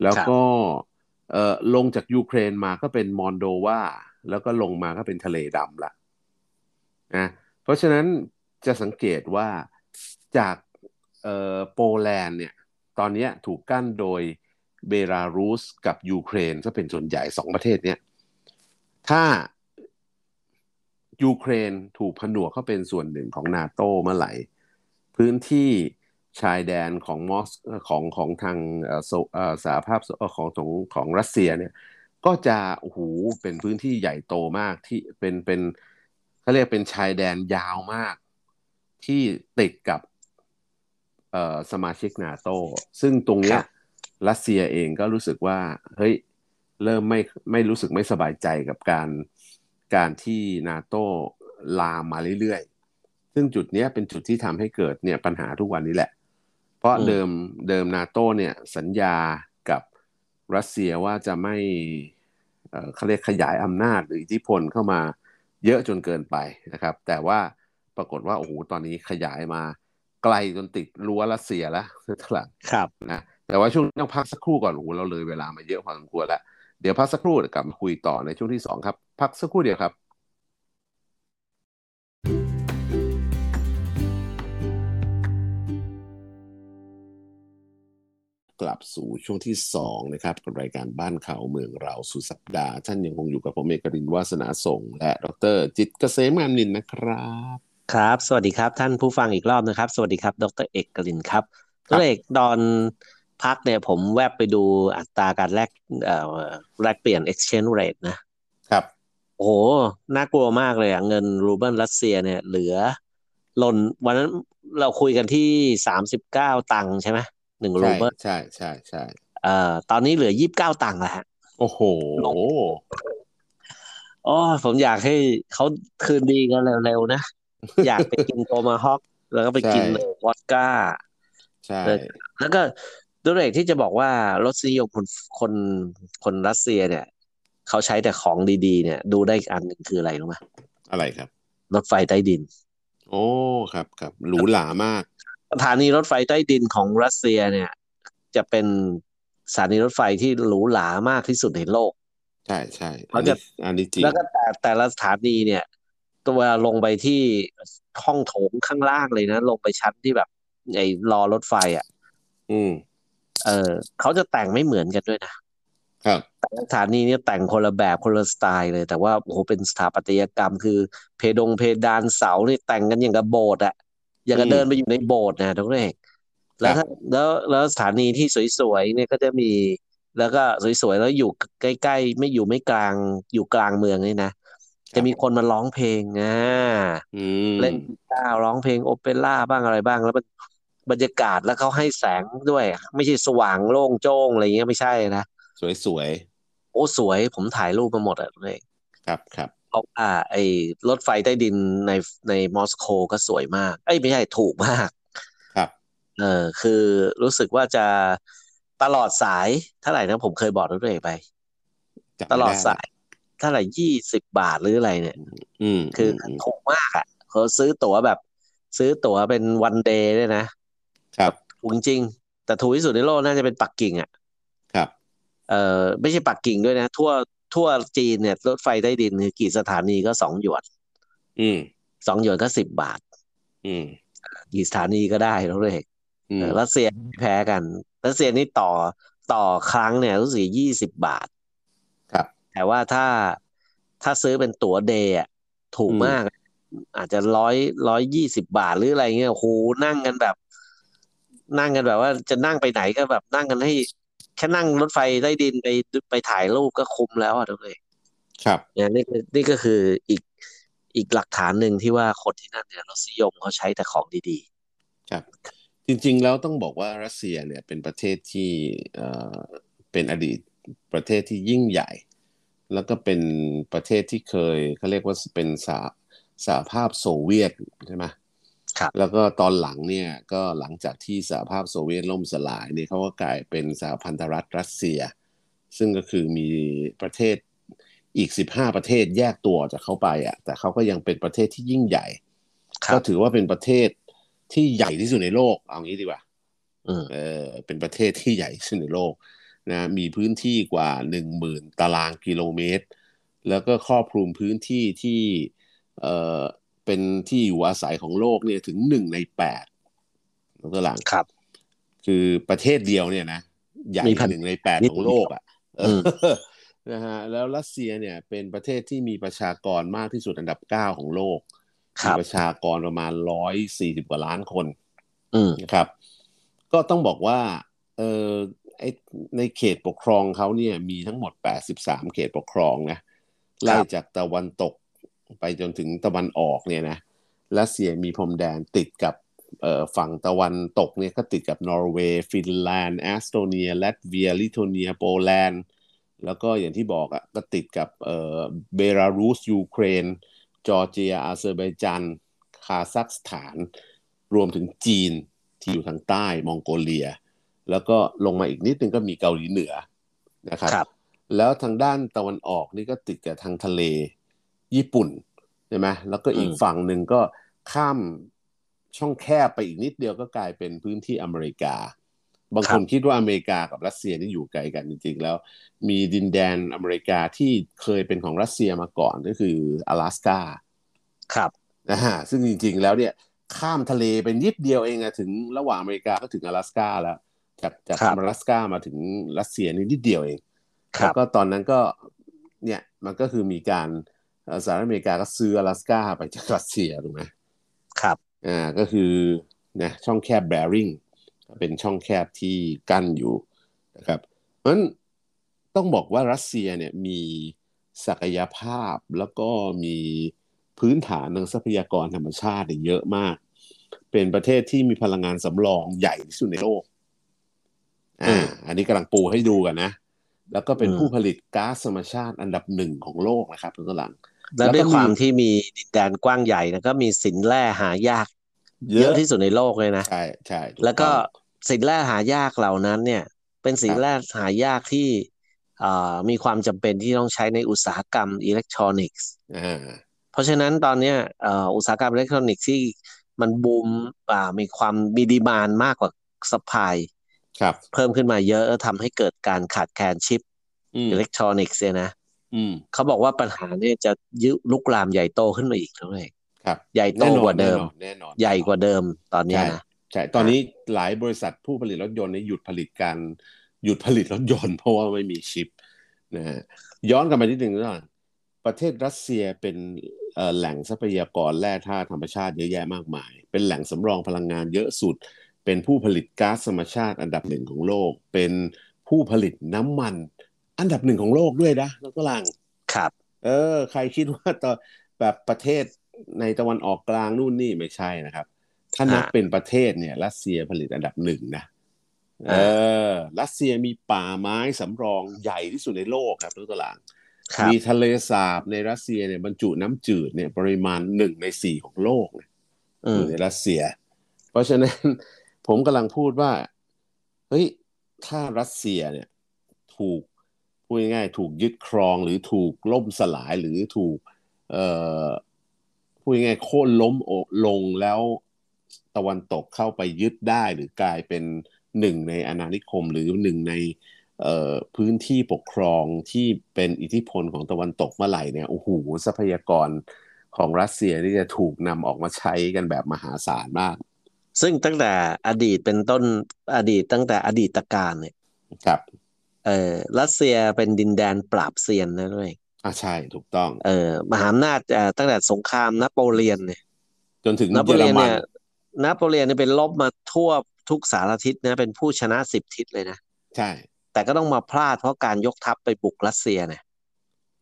[SPEAKER 1] แล้วก็เอ่อลงจากยูเครนมาก็เป็นมอลโดวาแล้วก็ลงมาก็เป็นทะเลดำละนะเพราะฉะนั้นจะสังเกตว่าจากเอ่อโปแลนด์เนี่ยตอนนี้ถูกกั้นโดยเบลารุสกับยูเครนก็เป็นส่วนใหญ่สองประเทศเนี้ยถ้า ยูเครนถูกผนวกเข้าเป็นส่วนหนึ่งของนาโตเมื่อไหร่ พื้นที่ชายแดนของมอสของของทางสหภาพของของของรัสเซียเนี่ยก็จะโอ้โหเป็นพื้นที่ใหญ่โตมากที่เป็นเป็นเขาเรียกเป็นชายแดนยาวมาก ที่ติดกับสมาชิกนาโตซึ่งตรงเนี้ยรัสเซียเองก็รู้สึกว่าเฮ้ยเริ่มไม่ไม่รู้สึกไม่สบายใจกับการ การที่นาโตลามมาเรื่อยๆ ซึ่งจุดนี้เป็นจุดที่ทำให้เกิดเนี่ยปัญหาทุกวันนี้แหละ เพราะเดิมเดิมนาโตเนี่ยสัญญากับรัสเซียว่าจะไม่เขาเรียกขยายอำนาจหรืออิทธิพลเข้ามาเยอะจนเกินไปนะครับ แต่ว่าปรากฏว่าโอ้โหตอนนี้ขยายมาไกลจนติดรั้วรัสเซียแล้วทลัง
[SPEAKER 2] ครับ
[SPEAKER 1] นะแต่ว่าช่วงต้องพักสักครู่ก่อนโอ้โหเราเลยเวลามาเยอะพอสมควรแล้ว เดี๋ยวพักสักครู่กลับมาคุยต่อในช่วงที่สองครับ พักสักครู่เดียวครับกลับสู่ช่วงที่สองนะครับกับรายการบ้านเขาเมืองเราสุดสัปดาห์ ท่านยังคงอยู่กับผมเอกรินวาสนาส่ง และดรจิตเกษมงามนินนะครับ
[SPEAKER 2] ครับ สวัสดีครับท่านผู้ฟังอีกรอบนะครับ สวัสดีครับ ดรเอกกรินครับดรเอกดอน พักเนี่ยผมแวบไปดูอัตราการแลกเอ่อแลกเปลี่ยน exchange rate นะครับ โอ้โห น่ากลัวมากเลยอะเงินรูเบิลรัสเซียเนี่ยเหลือหล่นวันนั้นเราคุยกันที่สามสิบเก้าตังค์ใช่ไหมหนึ่งรูเบิล
[SPEAKER 1] ใช่ใช่ใช่
[SPEAKER 2] เอ่อตอนนี้เหลือยี่บเก้าตังค์แล้วฮะ
[SPEAKER 1] โอ้โห
[SPEAKER 2] อ๋อผมอยากให้เขาคืนดีกันเร็วๆนะ อยากไปกินโตมาฮอก แล้วก็ไปกินวอดก้า
[SPEAKER 1] ใช่
[SPEAKER 2] แล้วก็ ตัวเลขที่จะบอกว่ารสนิยมคนคนคนรัสเซียเนี่ย เขาใช้แต่ของดีๆ เนี่ย ดูได้อีกอันหนึ่งคืออะไรรู้ไหม
[SPEAKER 1] อะไรครับ
[SPEAKER 2] รถไฟใต้ดิน
[SPEAKER 1] โอ้ครับครับหรูหรามาก
[SPEAKER 2] สถานีรถไฟใต้ดินของรัสเซียเนี่ย จะเป็นสถานีรถไฟที่หรูหรามากที่สุดในโลก
[SPEAKER 1] ใช่ใช่
[SPEAKER 2] เขาจะ
[SPEAKER 1] อันนี้จริง
[SPEAKER 2] แล้วก็แต่แต่ละสถานีเนี่ย ตัวลงไปที่ห้องโถงข้างล่างเลยนะ ลงไปชั้นที่แบบไอ้รอรถไฟอะ
[SPEAKER 1] อืม
[SPEAKER 2] เออเขาจะแต่งไม่เหมือนกันด้วยนะ
[SPEAKER 1] ครับ
[SPEAKER 2] แต่สถานีนี้แต่งคนละแบบคนละสไตล์เลย แต่ว่าโอ้โหเป็นสถาปัตยกรรม คือเพดงเพดานเสานี่แต่งกันอย่างกับโบสถ์อะอย่างกับเดินไปอยู่ในโบสถ์นะทุกเรื่องแล้วถ้าแล้วแล้วสถานีที่สวยๆเนี่ยก็จะมีแล้วก็สวยๆแล้วอยู่ใกล้ๆ ไม่อยู่ไม่กลางอยู่กลางเมืองนี่นะจะมีคนมาร้องเพลงอ่าเล่นกีตาร์ร้องเพลงโอเปร่าบ้างอะไรบ้าง แล้วมัน บรรยากาศแล้วเขาให้แสงด้วย ไม่ใช่สว่างโล่งโจ้งอะไรเงี้ยไม่ใช่นะ
[SPEAKER 1] สวยสวย
[SPEAKER 2] โอ้สวยผมถ่ายรูปมาหมดอะเลย
[SPEAKER 1] ครับครับ
[SPEAKER 2] เพราะอ่า ไอ้รถไฟใต้ดินในในมอสโกก็สวยมาก เอ้ยไม่ใช่ถูกมาก
[SPEAKER 1] ครับ
[SPEAKER 2] เออคือรู้สึกว่าจะตลอดสายเท่าไหร่นะผมเคยบอกรถเอกไป ตลอดสายเท่าไหร่ยี่สิบบาทหรืออะไรเนี่ย
[SPEAKER 1] อืม
[SPEAKER 2] คือถูกมากอะเขาซื้อตั๋วแบบ ซื้อตั๋วเป็นวันเดย์ด้วยนะ ครับถูกจริงแต่ถูกที่สุดในโลกน่าจะเป็นปักกิ่งอะ
[SPEAKER 1] ครับ
[SPEAKER 2] เอ่อไม่ใช่ปักกิ่งด้วยนะ ทั่วทั่วจีนเนี่ยรถไฟใต้ดินคือกี่สถานีก็สองหยวน
[SPEAKER 1] อืม
[SPEAKER 2] สองหยวนก็สิบบาท
[SPEAKER 1] อืม
[SPEAKER 2] กี่สถานีก็ได้เราเลยรัสเซียแพ้กันรัสเซียนี่ต่อต่อครั้งเนี่ยรู้สึกยี่สิบบาท
[SPEAKER 1] ครับ
[SPEAKER 2] แต่ว่าถ้าถ้าซื้อเป็นตั๋วเดย์ถูกมาก อาจจะร้อยร้อยยี่สิบาทหรืออะไรเงี้ยโอ้โหนั่งกันแบบ นั่งกันแบบว่าจะนั่งไปไหนก็แบบนั่งกันให้แค่นั่งรถไฟใต้ดินไปไปถ่ายรูปก็คุ้มแล้วอะทุกเลย
[SPEAKER 1] ครับ
[SPEAKER 2] เนี่ยนี่นี่ก็คืออีกอีกหลักฐานหนึ่งที่ว่าคนที่นั่นเนี่ยรสนิยมเขาใช้แต่ของดี
[SPEAKER 1] ๆ ครับ จริงๆแล้วต้องบอกว่ารัสเซียเนี่ยเป็นประเทศที่เอ่อเป็นอดีตประเทศที่ยิ่งใหญ่ แล้วก็เป็นประเทศที่เคยเขาเรียกว่าเป็นสาสหภาพโซเวียตใช่ไหม แล้วก็ตอนหลังเนี่ยก็หลังจากที่สหภาพโซเวียตล่มสลายเนี่ยเขาก็กลายเป็นสหพันธรัฐรัสเซีย ซึ่งก็คือมีประเทศอีกสิบห้าประเทศแยกตัวจากเขาไปอะแต่เขาก็ยังเป็นประเทศที่ยิ่งใหญ่
[SPEAKER 2] ครับ
[SPEAKER 1] ก็ถือว่าเป็นประเทศที่ใหญ่ที่สุดในโลกเอางี้ดีกว่า
[SPEAKER 2] อืม
[SPEAKER 1] เออเป็นประเทศที่ใหญ่ที่สุดในโลกนะมีพื้นที่กว่าหนึ่งหมื่นตารางกิโลเมตร แล้วก็ครอบคลุมพื้นที่ที่ เออเป็นที่อยู่อาศัยของโลกเนี่ยถึงหนึ่งในแปดตัวหลัง
[SPEAKER 2] ครับ
[SPEAKER 1] คือประเทศเดียวเนี่ยนะใหญ่
[SPEAKER 2] มีพัน
[SPEAKER 1] หนึ่งในแปด
[SPEAKER 2] นิด
[SPEAKER 1] ของโลกอะเอ
[SPEAKER 2] อื
[SPEAKER 1] อ
[SPEAKER 2] ม
[SPEAKER 1] นะฮะแล้วรัสเซียเนี่ยเป็นประเทศที่มีประชากรมากที่สุดอันดับเก้าของโลก
[SPEAKER 2] ค
[SPEAKER 1] มี
[SPEAKER 2] รับ
[SPEAKER 1] ประชากรประมาณร้อยสี่สิบกว่าล้านคน
[SPEAKER 2] อืม
[SPEAKER 1] นะครับ ก็ต้องบอกว่า เออไอในเขตปกครองเขาเนี่ยมีทั้งหมด83เขตปกครองนะไล่จากตะวันตก ไปจนถึงตะวันออกเนี่ยนะรัสเซียมีพรมแดนติดกับเอ่อฝั่งตะวันตกเนี่ยก็ติดกับนอร์เวย์ฟินแลนด์เอสโตเนียลัตเวียลิทัวเนียโปแลนด์แล้วก็อย่างที่บอกอะก็ติดกับเอ่อเบลารุสยูเครน จอร์เจียอาเซอร์ไบจานคาซัคสถาน รวมถึงจีนที่อยู่ทางใต้มองโกเลีย แล้วก็ลงมาอีกนิดนึงก็มีเกาหลีเหนือนะครับ
[SPEAKER 2] ครับ
[SPEAKER 1] แล้วทางด้านตะวันออกนี่ก็ติดกับทางทะเล ญี่ปุ่นใช่ไหมแล้วก็อีก
[SPEAKER 2] อืม
[SPEAKER 1] ฝั่งหนึ่งก็ข้ามช่องแคบไปอีกนิดเดียวก็กลายเป็นพื้นที่อเมริกา บางคนคิดว่าอเมริกากับรัสเซียนี่อยู่ไกลกันจริงๆแล้ว มีดินแดนอเมริกาที่เคยเป็นของรัสเซียมาก่อนก็คือ阿拉斯กา
[SPEAKER 2] ครับ
[SPEAKER 1] นะฮะซึ่งจริงๆแล้วเนี่ยข้ามทะเลไปนิดเดียวเองอะถึงระหว่างอเมริกาก็ถึง阿拉斯กาแล้ว จากจาก
[SPEAKER 2] ครับ
[SPEAKER 1] 阿拉斯กามาถึงรัสเซียนี่นิดเดียวเอง
[SPEAKER 2] ค
[SPEAKER 1] แล้
[SPEAKER 2] รั
[SPEAKER 1] ว
[SPEAKER 2] บ
[SPEAKER 1] ก็ตอนนั้นก็เนี่ยมันก็คือมีการเอ่อ สหรัฐอเมริกาก็ซื้ออลาสก้าไปจากรัสเซียถูกไหม
[SPEAKER 2] ครับ
[SPEAKER 1] อ่าก็คือนะช่องแคบแบริ่งเป็นช่องแคบที่กั้นอยู่นะครับเพราะนั้นต้องบอกว่ารัสเซียเนี่ยมีศักยภาพแล้วก็มีพื้นฐานทางทรัพยากรธรรมชาติเยอะมาก เป็นประเทศที่มีพลังงานสำรองใหญ่ที่สุดในโลก
[SPEAKER 2] อ่า
[SPEAKER 1] อันนี้กำลังปูให้ดูกันนะ แล้วก็เป็นผู้ผลิตก๊าซธรรมชาติอันดับหนึ่งของโลกนะครับทุกท่านหลัง
[SPEAKER 2] แล้ว
[SPEAKER 1] แล้วก็
[SPEAKER 2] ด้วยความ
[SPEAKER 1] มี
[SPEAKER 2] ที่มีดินแดนกว้างใหญ่แล้วก็มีสินแร่หายาก เยอะที่สุดในโลกเลยนะ
[SPEAKER 1] ใช่ใช่ถู
[SPEAKER 2] แล้วก็
[SPEAKER 1] ต้อง
[SPEAKER 2] สินแร่หายากเหล่านั้นเนี่ย เป็นสินแร่หายากที่เอ่อมีความจำเป็นที่ต้องใช้ในอุตสาหกรรมอิเล็กทรอนิกส์
[SPEAKER 1] อ่า
[SPEAKER 2] เพราะฉะนั้นตอนเนี้ยเอ่ออุตสาหกรรมอิเล็กทรอนิกส์ที่มันบูมอ่ามีความมี demand มากกว่า supply
[SPEAKER 1] ครับ
[SPEAKER 2] เพิ่มขึ้นมาเยอะทำให้เกิดการขาดแคลนชิป
[SPEAKER 1] อืม
[SPEAKER 2] อิเล็กทรอนิกส์เนี่ยนะ
[SPEAKER 1] อืม
[SPEAKER 2] เขาบอกว่าปัญหาเนี่ยจะยุลุกลามใหญ่โตขึ้นมาอีกด้วย
[SPEAKER 1] ครับ
[SPEAKER 2] ใหญ่โต
[SPEAKER 1] แน่นอน
[SPEAKER 2] กว่าเดิม
[SPEAKER 1] แน่นอน
[SPEAKER 2] ใหญ่กว่าเดิมตอนเนี้ย
[SPEAKER 1] ใช่
[SPEAKER 2] นะ
[SPEAKER 1] ใช่ตอนนี้หลายบริษัทผู้ผลิตรถยนต์เนี่ยหยุดผลิตการหยุดผลิตรถยนต์เพราะว่าไม่มีชิปนะฮะย้อนกลับมานิดหนึ่งก่อนประเทศรัสเซียเป็นเอ่อแหล่งทรัพยากรแร่ธาตุธรรมชาติเยอะแยะมากมาย เป็นแหล่งสำรองพลังงานเยอะสุด เป็นผู้ผลิตก๊าซธรรมชาติอันดับหนึ่งของโลก เป็นผู้ผลิตน้ำมัน อันดับหนึ่งของโลกด้วยนะแล้วก็ลัง
[SPEAKER 2] ครับ
[SPEAKER 1] เออ ใครคิดว่าตอนแบบประเทศในตะวันออกกลางนู่นนี่ไม่ใช่นะครับ ถ้านับ
[SPEAKER 2] อ่า
[SPEAKER 1] เป็นประเทศเนี่ย รัสเซียผลิตอันดับหนึ่งนะเอ
[SPEAKER 2] อ่า
[SPEAKER 1] อรัสเซียมีป่าไม้สำรองใหญ่ที่สุดในโลกครับทุกตาราง
[SPEAKER 2] ครับ
[SPEAKER 1] มีทะเลสาบในรัสเซียเนี่ยบรรจุน้ำจืดเนี่ยปริมาณหนึ่งในสี่ของโลกนะ
[SPEAKER 2] อื
[SPEAKER 1] อ
[SPEAKER 2] ม
[SPEAKER 1] ยู่ในรัสเซีย เพราะฉะนั้นผมกำลังพูดว่าเฮ้ยถ้ารัสเซียเนี่ย ถูก พูดง่ายๆถูกยึดครองหรือถูกล่มสลายหรือถูกเอ่อพูดง่ายๆโค่นล้มโอลงแล้วตะวันตกเข้าไปยึดได้หรือกลายเป็นหนึ่งในอาณานิคม หรือหนึ่งในเอ่อพื้นที่ปกครองที่เป็นอิทธิพลของตะวันตกเมื่อไหร่เนี่ยโอ้โหทรัพยากรของรัสเซียนี่จะถูกนำออกมาใช้กันแบบมหาศาลมาก
[SPEAKER 2] ซึ่งตั้งแต่อดีตเป็นต้นอดีตตั้งแต่อดีตการเนี่ย
[SPEAKER 1] ครับ
[SPEAKER 2] เออรัสเซียเป็นดินแดนปราบเซียนนะด้วย
[SPEAKER 1] อ่าใช่ถูกต้อง
[SPEAKER 2] เออมหาอำนาจเอ่อตั้งแต่สงครามนโปเลียนเนี่ย
[SPEAKER 1] จนถึง
[SPEAKER 2] นโป
[SPEAKER 1] เยอร
[SPEAKER 2] เลียน
[SPEAKER 1] มั
[SPEAKER 2] เนี่ยนโปเลียนเนี่ยเป็นลบมาทั่วทุกสารทิศนะเป็นผู้ชนะสิบทิศเลยนะ
[SPEAKER 1] ใช่
[SPEAKER 2] แต่ก็ต้องมาพลาดเพราะการยกทัพไปบุกรัสเซียเนี่ย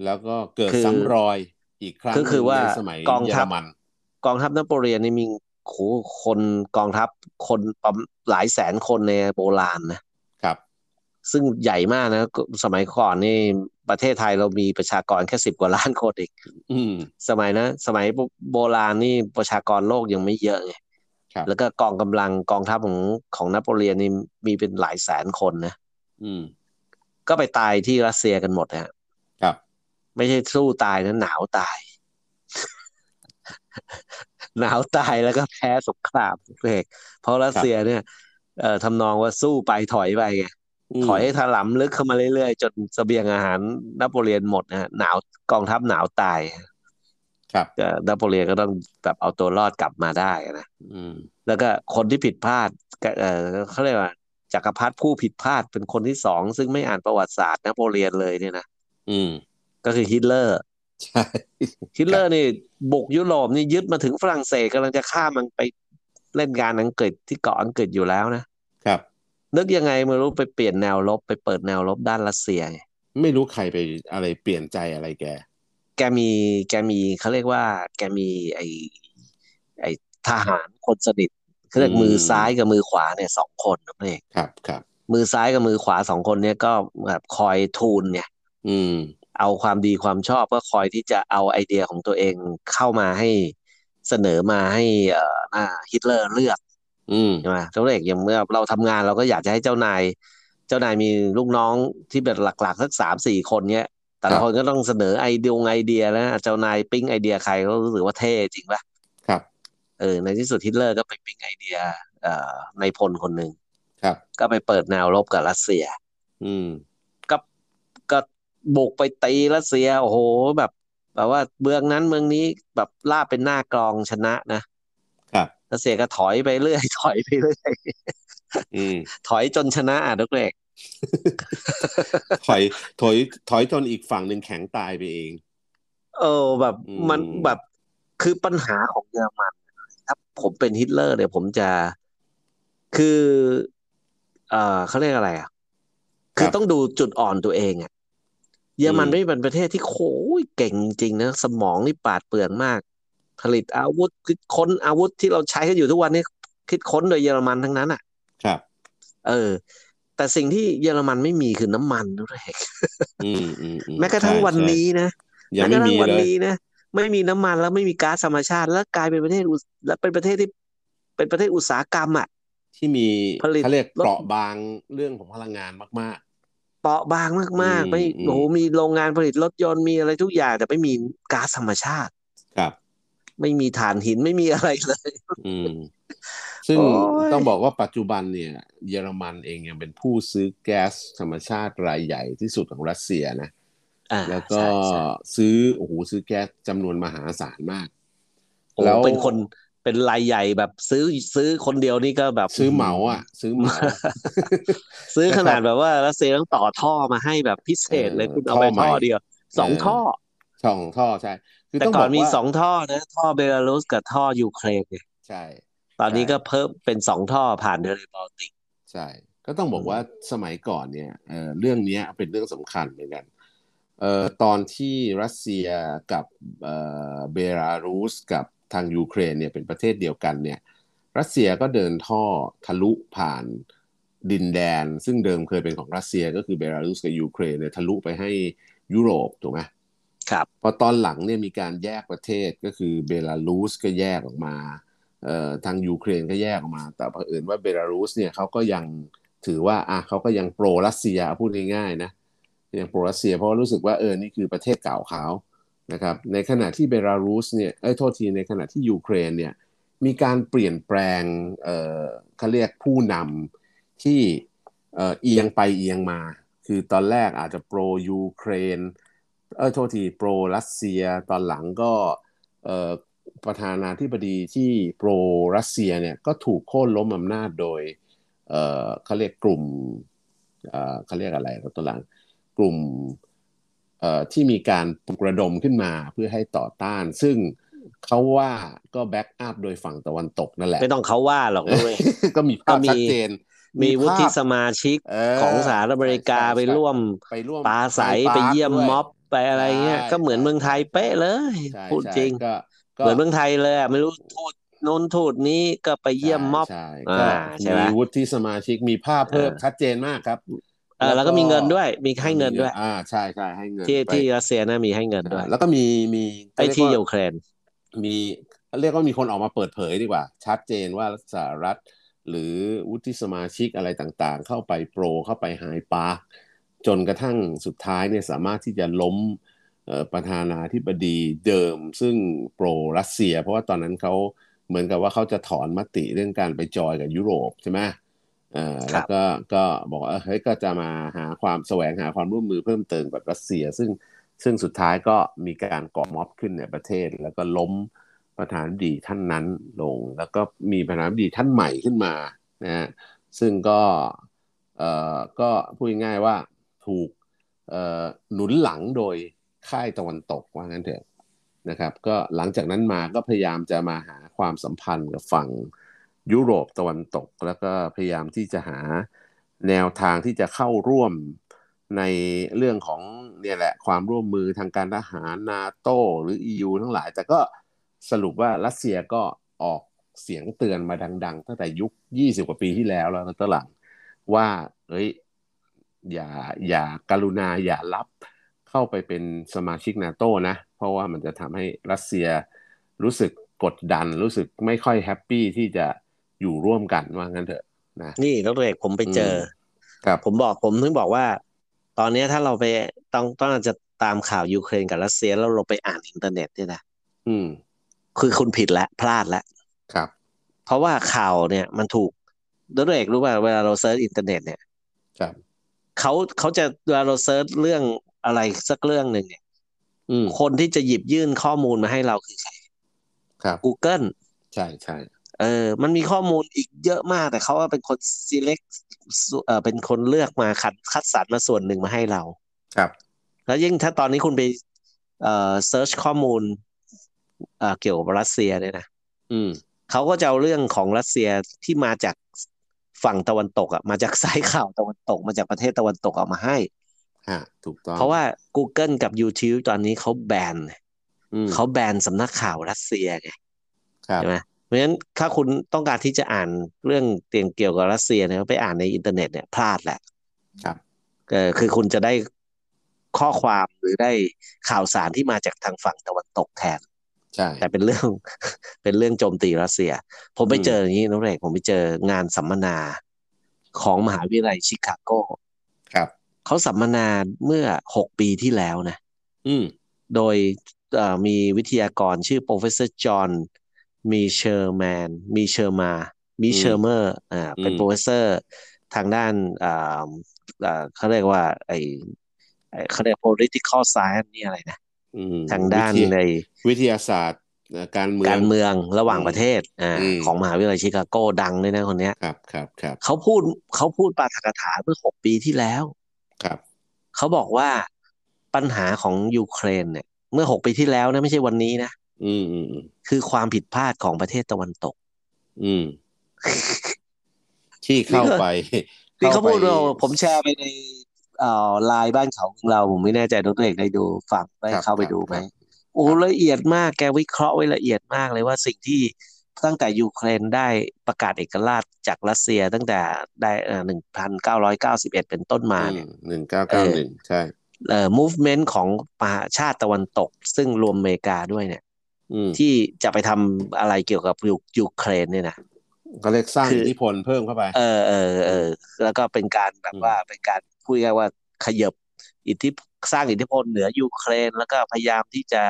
[SPEAKER 1] แล้วก็เกิด
[SPEAKER 2] คือ
[SPEAKER 1] ซ้ำรอยอีกครั้ง
[SPEAKER 2] คือคือ
[SPEAKER 1] หนึ่
[SPEAKER 2] ว่า
[SPEAKER 1] ในสมัย
[SPEAKER 2] กอง
[SPEAKER 1] เยอ
[SPEAKER 2] ทั
[SPEAKER 1] ร
[SPEAKER 2] พ
[SPEAKER 1] มัน
[SPEAKER 2] กองทัพนโปเลียนนี่มีโหคนกองทัพคนประมาณหลายแสนคนในโบราณนะ
[SPEAKER 1] ครับ
[SPEAKER 2] ซึ่งใหญ่มากนะ สมัยก่อนนี่ประเทศไทยเรามีประชากรแค่สิบกว่าล้านคนเอง
[SPEAKER 1] อืม
[SPEAKER 2] สมัยนะ สมัยโบราณนี่ประชากรโลกยังไม่เยอะไง
[SPEAKER 1] ครับ
[SPEAKER 2] แล้วก็กองกำลังกองทัพของของนโปเลียนนี่มีเป็นหลายแสนคนนะ
[SPEAKER 1] อืม
[SPEAKER 2] ก็ไปตายที่รัสเซียกันหมดนะฮะ
[SPEAKER 1] ครับ
[SPEAKER 2] ไม่ใช่สู้ตายนะหนาวตาย หนาวตายแล้วก็แพ้สงครามเอกเพราะรัสเซียเนี่ยเอ่อทำนองว่าสู้ไปถอยไปไง ถอยให้ถลำลึกเข้ามาเรื่อยๆ จนสเสบียงอาหารนโปเลียนหมดนะฮะหนาวกองทัพหนาวตาย
[SPEAKER 1] ครับ
[SPEAKER 2] นโปเลียนก็ต้องแบบเอาตัวรอดกลับมาได้นะ
[SPEAKER 1] แล้
[SPEAKER 2] วก็คนที่ผิดพลาดเออเขาเรียกว่าจักรพรรดิผู้ผิดพลาดเป็นคนที่สองซึ่งไม่อ่านประวัติศาสตร์นโปเลียนเลยเนี่ยนะ
[SPEAKER 1] อืม
[SPEAKER 2] ก็คือฮิตเลอร์
[SPEAKER 1] ใช่
[SPEAKER 2] ฮิตเลอร์นี่บุกยุโรปนี่ยึดมาถึงฝรั่งเศสกำลังจะข้ามมันไปเล่นงานอังกฤษที่เกาะอังกฤษอยู่แล้วนะ
[SPEAKER 1] ครับ
[SPEAKER 2] นึกยังไงไม่รู้ไปเปลี่ยนแนวรบไปเปิดแนวรบด้านรัสเซีย
[SPEAKER 1] ไม่รู้ใครไปอะไรเปลี่ยนใจอะไรแก
[SPEAKER 2] แกมีแกมีเขาเรียกว่า แกมีไอไอทหารคนสนิทเรียกมือซ้ายกับมือขวาเนี่ยสองคนนั่นเอง
[SPEAKER 1] ครับครับ
[SPEAKER 2] มือซ้ายกับมือขวาสองคนเนี่ยก็แบบคอยทูลเนี่ย
[SPEAKER 1] อืม
[SPEAKER 2] เอาความดีความชอบก็คอยที่จะเอาไอเดียของตัวเองเข้ามาให้เสนอมาให้เอ่อฮิตเลอร์เลือก
[SPEAKER 1] อืม
[SPEAKER 2] ใช่ไหมเจ้าเอกอย่างเมื่อเราทำงานเราก็อยากจะให้เจ้านาย เจ้านายมีลูกน้องที่เป็นหลักๆสักสามสี่คนเนี้ยแต่ละคนก็ต้องเสนอไอเดียไอเดียแล้วเจ้านายปิ๊งไอเดียใครก็รู้สึกว่าเท่จริงปะ
[SPEAKER 1] ครับ
[SPEAKER 2] เออ ในที่สุดฮิตเลอร์ก็ไปปิ้งไอเดีย เอ่อในพลคนหนึ่ง
[SPEAKER 1] ครับ
[SPEAKER 2] ก็ไปเปิดแนวรบกับรัสเซีย
[SPEAKER 1] อืม
[SPEAKER 2] ก็ก็บุกไปตีรัสเซียโอ้โหแบบแบบว่าเมืองนั้นเมืองนี้แบบล่าเป็นหน้ากรองชนะนะ
[SPEAKER 1] ครับ
[SPEAKER 2] รัสเซียก็ถอยไปเรื่อยถอยไปเรื่อยถอยจนชนะอะทุกเล็ก
[SPEAKER 1] ถอยถอยถอยจนอีกฝั่งหนึ่งแข็งตายไปเอง
[SPEAKER 2] เออแบบมันแบบคือปัญหาของเยอรมันถ้าผมเป็นฮิตเลอร์เนี่ยผมจะคือ เอ่อเขาเรียกอะไรอะ คือต้องดูจุดอ่อนตัวเองอะเยอรมันไม่เป็นประเทศที่โค้ยเก่งจริงนะ สมองนี่ปาดเปลืองมาก ผลิตอาวุธคิดค้นอาวุธที่เราใช้กันอยู่ทุกวันนี้คิดค้นโดยเยอรมันทั้งนั้นอะ
[SPEAKER 1] ครับ
[SPEAKER 2] เออ แต่สิ่งที่เยอรมันไม่มีคือน้ำมันด้วยแม้กระทั่งวันนี้นะแม้กระทั่งวันนี้นะไม่มีน้ำมันแล้วไม่มีก๊าซธรรมชาติ แล้วกลายเป็นประเทศแล้วเป็นประเทศที่เป็นประเทศอุตสาหกรรมอะ
[SPEAKER 1] ที่มีเขาเรียกเปราะบางเรื่องของพลังงานมาก
[SPEAKER 2] เปราะบางมากๆ ไม่โอ้โหมีโรงงานผลิตรถยนต์มีอะไรทุกอย่าง แต่ไม่มีก๊าซธรรมชาติ
[SPEAKER 1] ครับ
[SPEAKER 2] ไม่มีถ่านหินไม่มีอะไรเลย
[SPEAKER 1] อืม ซึ่งต้องบอกว่าปัจจุบันเนี่ย เยอรมันเองยังเป็นผู้ซื้อแก๊สธรรมชาติรายใหญ่ที่สุดของรัสเซียนะแล้วก็ซื้อโอ้โหซื้อแก๊สจำนวนมหาศาลมาก
[SPEAKER 2] แล้วเป็นคนเป็นรายใหญ่แบบซื้อซื้อคนเดียวนี่ก็แบบ
[SPEAKER 1] ซื้อเหมาอะ ซื้อเหมา
[SPEAKER 2] ซื้อขนาดแบบว่ารัสเซียต้องต่อท่อมาให้แบบพิเศษเลยคุณเอาไปท่อเดียวสองท่อ
[SPEAKER 1] สองท่อใช่
[SPEAKER 2] แต่ก่อนมีสองท่อนะ ท่อเบลารุสกับท่อยูเครน
[SPEAKER 1] ใช่
[SPEAKER 2] ตอนนี้ก็เพิ่มเป็นสองท่อผ่านเดลบอลติก
[SPEAKER 1] ใช่ ก็ต้องบอกว่าสมัยก่อนเนี่ยเออเรื่องนี้เป็นเรื่องสำคัญเหมือนกันเอ่อตอนที่รัสเซียกับเอ่อเบลารุสกับทางยูเครนเนี่ยเป็นประเทศเดียวกันเนี่ยรัสเซียก็เดินท่อทะลุผ่านดินแดน ซึ่งเดิมเคยเป็นของรัสเซียก็คือเบลารุสกับยูเครนเนี่ยทะลุไปให้ยุโรปถูกไหม
[SPEAKER 2] ครับ
[SPEAKER 1] พอตอนหลังเนี่ยมีการแยกประเทศก็คือเบลารุสก็แยกออกมาเอ่อทางยูเครนก็แยกออกมา แต่เผอิญว่าเบลารุสเนี่ยเขาก็ยังถือว่าอะเขาก็ยัง pro รัสเซียพูดง่ายๆนะยัง pro รัสเซียเพราะรู้สึกว่าเออนี่คือประเทศเก่าเขานะครับในขณะที่เบลารุสเนี่ยไอ้โทษทีในขณะที่ยูเครนเนี่ยมีการเปลี่ยนแปลงเอ่อเขาเรียกผู้นำที่เอ่อเอียงไปเอียงมา คือตอนแรกอาจจะ pro ยูเครน เออโทษที proรัสเซียตอนหลังก็เอ่อประธานาธิบดีที่โปรรัสเซียเนี่ยก็ถูกโค่นล้มอำนาจโดยเอ่อเขาเรียกกลุ่มเอ่อเขาเรียกอะไรตัวหลังกลุ่มที่มีการปลุกระดมขึ้นมาเพื่อให้ต่อต้าน ซึ่งเขาว่าก็แบ็กอัพโดยฝั่งตะวันตกนั่นแหละ
[SPEAKER 2] ไม่ต้องเขาว่าหรอกด้วย
[SPEAKER 1] ก็มีภาพชัดเจน
[SPEAKER 2] มีวุฒิสมาชิกของสหรัฐอเมริกาไปร่วม
[SPEAKER 1] ไปร่วม
[SPEAKER 2] ปาใสไปเยี่ยมม็อบ ไปอะไรเงี้ย ก็เหมือนเมืองไทยเป๊ะเลยพูดจริงเหมือนเมืองไทยเลยไม่รู้ทูตน้นทูตนี้ก็ไปเยี่ยมม็อบ
[SPEAKER 1] ใช่ไหมมีวุฒิสมาชิกมีภาพเพิ่มชัดเจนมากครับ
[SPEAKER 2] เออแล้วก็มีเงินด้วยมีให้เงินด้วย
[SPEAKER 1] อ่าใช่ใช่ให้เงิน
[SPEAKER 2] ที่ที่รัสเซียนะมีให้เงินด้วย
[SPEAKER 1] แล้วก็มีมี
[SPEAKER 2] ไอที่ยูเครน
[SPEAKER 1] มีเรียกว่ามีคนออกมาเปิดเผยดีกว่า ชัดเจนว่าสหรัฐ หรือวุฒิสมาชิกอะไรต่างๆ เข้าไปโปรเข้าไปไฮปาร์ จนกระทั่งสุดท้ายเนี่ยสามารถที่จะล้มประธานาธิบดีเดิม ซึ่งโปรรัสเซีย เพราะว่าตอนนั้นเขาเหมือนกับว่าเขาจะถอนมติเรื่องการไปจอยกับยุโรปใช่ไหมอ่าแล้วก็ก็บอกว่าเฮ้ยก็จะมาหาความแสวงหาความร่วมมือเพิ่มเติมกับรัสเซีย ซึ่งซึ่งสุดท้ายก็มีการก่อม็อบขึ้นในประเทศ แล้วก็ล้มประธานาธิบดีท่านนั้นลง แล้วก็มีประธานาธิบดีท่านใหม่ขึ้นมานะฮะซึ่งก็เอ่อก็พูดง่ายว่า ถูกหนุนหลังโดยค่ายตะวันตกว่างั้นเถอะนะครับ ก็หลังจากนั้นมาก็พยายามจะมาหาความสัมพันธ์กับฝั่งยุโรปตะวันตก แล้วก็พยายามที่จะหาแนวทางที่จะเข้าร่วมในเรื่องของเนี่ยแหละความร่วมมือทางการทหารนาโตหรือ EU ทั้งหลาย แต่ก็สรุปว่ารัสเซียก็ออกเสียงเตือนมาดัง ๆ ตั้งแต่ยุค 20 กว่าปีที่แล้วแล้วตหลังว่าเอ้ย อย่าอย่าการุณาอย่ารับเข้าไปเป็นสมาชิกนาโตนะ เพราะว่ามันจะทำให้รัสเซียรู้สึกกดดันรู้สึกไม่ค่อยแฮปปี้ที่จะอยู่ร่วมกันว่างั้นเถอะนะ
[SPEAKER 2] นี่แล้วเอกผมไปเจอ
[SPEAKER 1] ครับ
[SPEAKER 2] ผมบอกผมถึงบอกว่า ตอนนี้ถ้าเราไปต้องต้องจะตามข่าวยูเครนกับรัสเซียแล้วเราไปอ่านอินเทอร์เน็ตเนี่ยนะ
[SPEAKER 1] อืม
[SPEAKER 2] คือคุณผิดแล้วพลาดแล้ว
[SPEAKER 1] ครับ
[SPEAKER 2] เพราะว่าข่าวเนี่ยมันถูกดรเอกรู้ป่ะเวลาเรา search อินเทอร์เน็ตเนี่ย
[SPEAKER 1] ครับ
[SPEAKER 2] เขาเขาจะเวลาเรา search เรื่องอะไรสักเรื่องหนึ่งเนี่ยคนที่จะหยิบยื่นข้อมูลมาให้เราคือใคร
[SPEAKER 1] ครับ
[SPEAKER 2] Google
[SPEAKER 1] ใช่ใช่
[SPEAKER 2] เออ มันมีข้อมูลอีกเยอะมาก แต่เขาว่าเป็นคน select เออเป็นคนเลือกมาคัดคัดสรรมาส่วนหนึ่งมาให้เรา
[SPEAKER 1] ครับ
[SPEAKER 2] แล้วยิ่งถ้าตอนนี้คุณไปเอ่อ search ข้อมูลเอ่อเกี่ยวกับรัสเซียเนี่ยนะ
[SPEAKER 1] อืม
[SPEAKER 2] เขาก็จะเอาเรื่องของรัสเซียที่มาจาก ฝั่งตะวันตกอะมาจากสายข่าวตะวันตกมาจากประเทศตะวันตกเอามาให้
[SPEAKER 1] ฮะถูกต้อง
[SPEAKER 2] เพราะว่า Google กับ YouTube ตอนนี้เขาแบนเขาแบนสำนักข่าวรัสเซียไงใช่ไหมเพราะฉะนั้นถ้าคุณต้องการที่จะอ่านเรื่องเตียงเกี่ยวกับรัสเซียเนี่ยไปอ่านในอินเทอร์เน็ตเนี่ยพลาดแหละ
[SPEAKER 1] ครับ
[SPEAKER 2] เออคือคุณจะได้ข้อความหรือได้ข่าวสารที่มาจากทางฝั่งตะวันตกแทน
[SPEAKER 1] ใช่
[SPEAKER 2] แต่เป็นเรื่องเป็นเรื่องโจมตีรัสเซีย ผมไปเจออย่างนี้น้องเรกผมไปเจองานสัมมนาของมหาวิทยาลัยชิคาโก
[SPEAKER 1] ครับ
[SPEAKER 2] เขาสัมมนาเมื่อหกปีที่แล้วนะ
[SPEAKER 1] อืม
[SPEAKER 2] โดยมีวิทยากรชื่อ professor John มีเชอร์แมน มีเชอร์มา Mearsheimer อ่า เป็น professor ทางด้านอ่าเขาเรียกว่าไอเขาเรียก political science นี่อะไรนะ ทางด้านใน
[SPEAKER 1] วิทยาศาสตร์การเมือง
[SPEAKER 2] การเมืองระหว่างประเทศอ่าของมหาวิทยาลัยชิคาโกดังเลยนะคนนี้
[SPEAKER 1] ครับครับครับ
[SPEAKER 2] เขาพูดเขาพูดปาฐกถาเมื่อหกปีที่แล้ว
[SPEAKER 1] ครับ
[SPEAKER 2] เขาบอกว่าปัญหาของยูเครนเนี่ย เมื่อหกปีที่แล้วนะไม่ใช่วันนี้นะ
[SPEAKER 1] อืมอืม
[SPEAKER 2] คือความผิดพลาดของประเทศตะวันตก
[SPEAKER 1] อืม ที่เข้าไป
[SPEAKER 2] ที่เขาพูดเราผมแชร์ไปใน เอ่อไลน์บ้านเขาของเราผมไม่แน่ใจดรเอกได้ดูฟังได้เข้าไปดูไหมโอ้ละเอียดมากแกวิเคราะห์ไว้ละเอียดมากเลยว่าสิ่งที่ตั้งแต่ยูเครนได้ประกาศเอกราชจากรัสเซียตั้งแต่ได้เอ่อหนึ่งพันเก้าร้อยเก้าสิบเอ็ดเป็นต้นมาเนี่ย
[SPEAKER 1] หนึ่งเก้าเก้าหนึ่งใช่
[SPEAKER 2] เอ่อ movement ของประชาติตะวันตก ซึ่งรวมอเมริกาด้วยเนี่ยที่จะไปทำอะไรเกี่ยวกับยูเครนเนี่ยนะ
[SPEAKER 1] ก็เรียกสร้างอิทธิพลเพิ่มเข้าไป
[SPEAKER 2] เออเออเออแล้วก็เป็นการแบบว่าเป็นการ พูดง่ายว่าขยบอิทธิสร้างอิทธิพลเหนือยูเครน แล้วก็พยายามที่จะ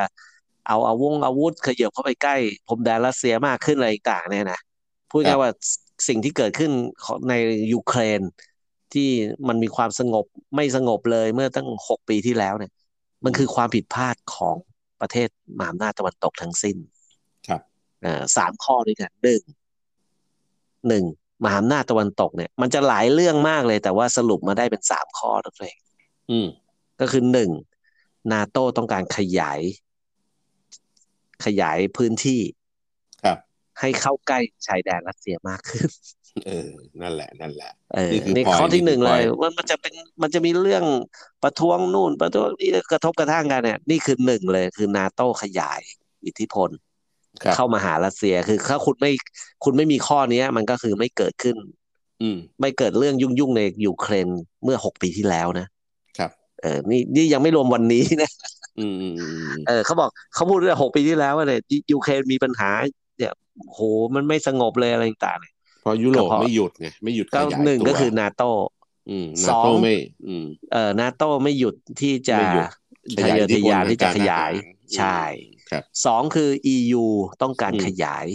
[SPEAKER 2] เอาอาวงอาวุธขยบเข้าไปใกล้พรมแดนรัสเซียมากขึ้นอะไรต่างเนี่ยนะพูดง่ายว่าสิ่งที่เกิดขึ้นในยูเครน ที่มันมีความสงบไม่สงบเลยเมื่อตั้งหกปีที่แล้วเนี่ย มันคือความผิดพลาดของประเทศมหาอำนาจตะวันตกทั้งสิ้น
[SPEAKER 1] ครับ
[SPEAKER 2] อ่าสามข้อด้วยกันหนึ่งหนึ่ง มหาอำนาจตะวันตกเนี่ย มันจะหลายเรื่องมากเลย แต่ว่าสรุปมาได้เป็นสามข้อตัวเอง
[SPEAKER 1] อืม
[SPEAKER 2] ก็คือหนึ่งนาโต้ต้องการขยาย ขยายพื้นที่
[SPEAKER 1] ครับ
[SPEAKER 2] ให้เข้าใกล้ชายแดนรัสเซียมากขึ้น
[SPEAKER 1] เออ นั่นแหละ นั่นแหละ
[SPEAKER 2] เออนี่ข้อที่หนึ่งเลยมันมันจะเป็นมันจะมีเรื่องประท้วงนู่น ประท้วงนี่กระทบกระทั่งกันเนี่ย นี่คือหนึ่งเลย คือนาโต้ขยายอิทธิพล เข้ามาหารัสเซียคือถ้าคุณไม่คุณไม่มีข้อนี้มันก็คือไม่เกิดขึ้น
[SPEAKER 1] อืม
[SPEAKER 2] ไม่เกิดเรื่องยุ่งยุ่งในยูเครนเมื่อหกปีที่แล้วนะ
[SPEAKER 1] ครับ
[SPEAKER 2] เออนี่นี่ยังไม่รวมวันนี้นะ
[SPEAKER 1] อืม
[SPEAKER 2] เออเขาบอกเขาพูดเรื่องหกปีที่แล้วว่าเนี่ยยูเครนมีปัญหาเนี่ยโหมันไม่สงบเลยอะไรต่างๆ
[SPEAKER 1] เพราะยุโรปไม่หยุดไงไม่หยุดขยายตัว
[SPEAKER 2] หนึ่งก็คือนาโต
[SPEAKER 1] สองไม่อืม
[SPEAKER 2] เออนาโตไม่หยุดที่จะทะเยอทะยานที่จะขยายใช่
[SPEAKER 1] ครับ
[SPEAKER 2] สองคือ EU ต้องการ
[SPEAKER 1] อืม
[SPEAKER 2] ขยาย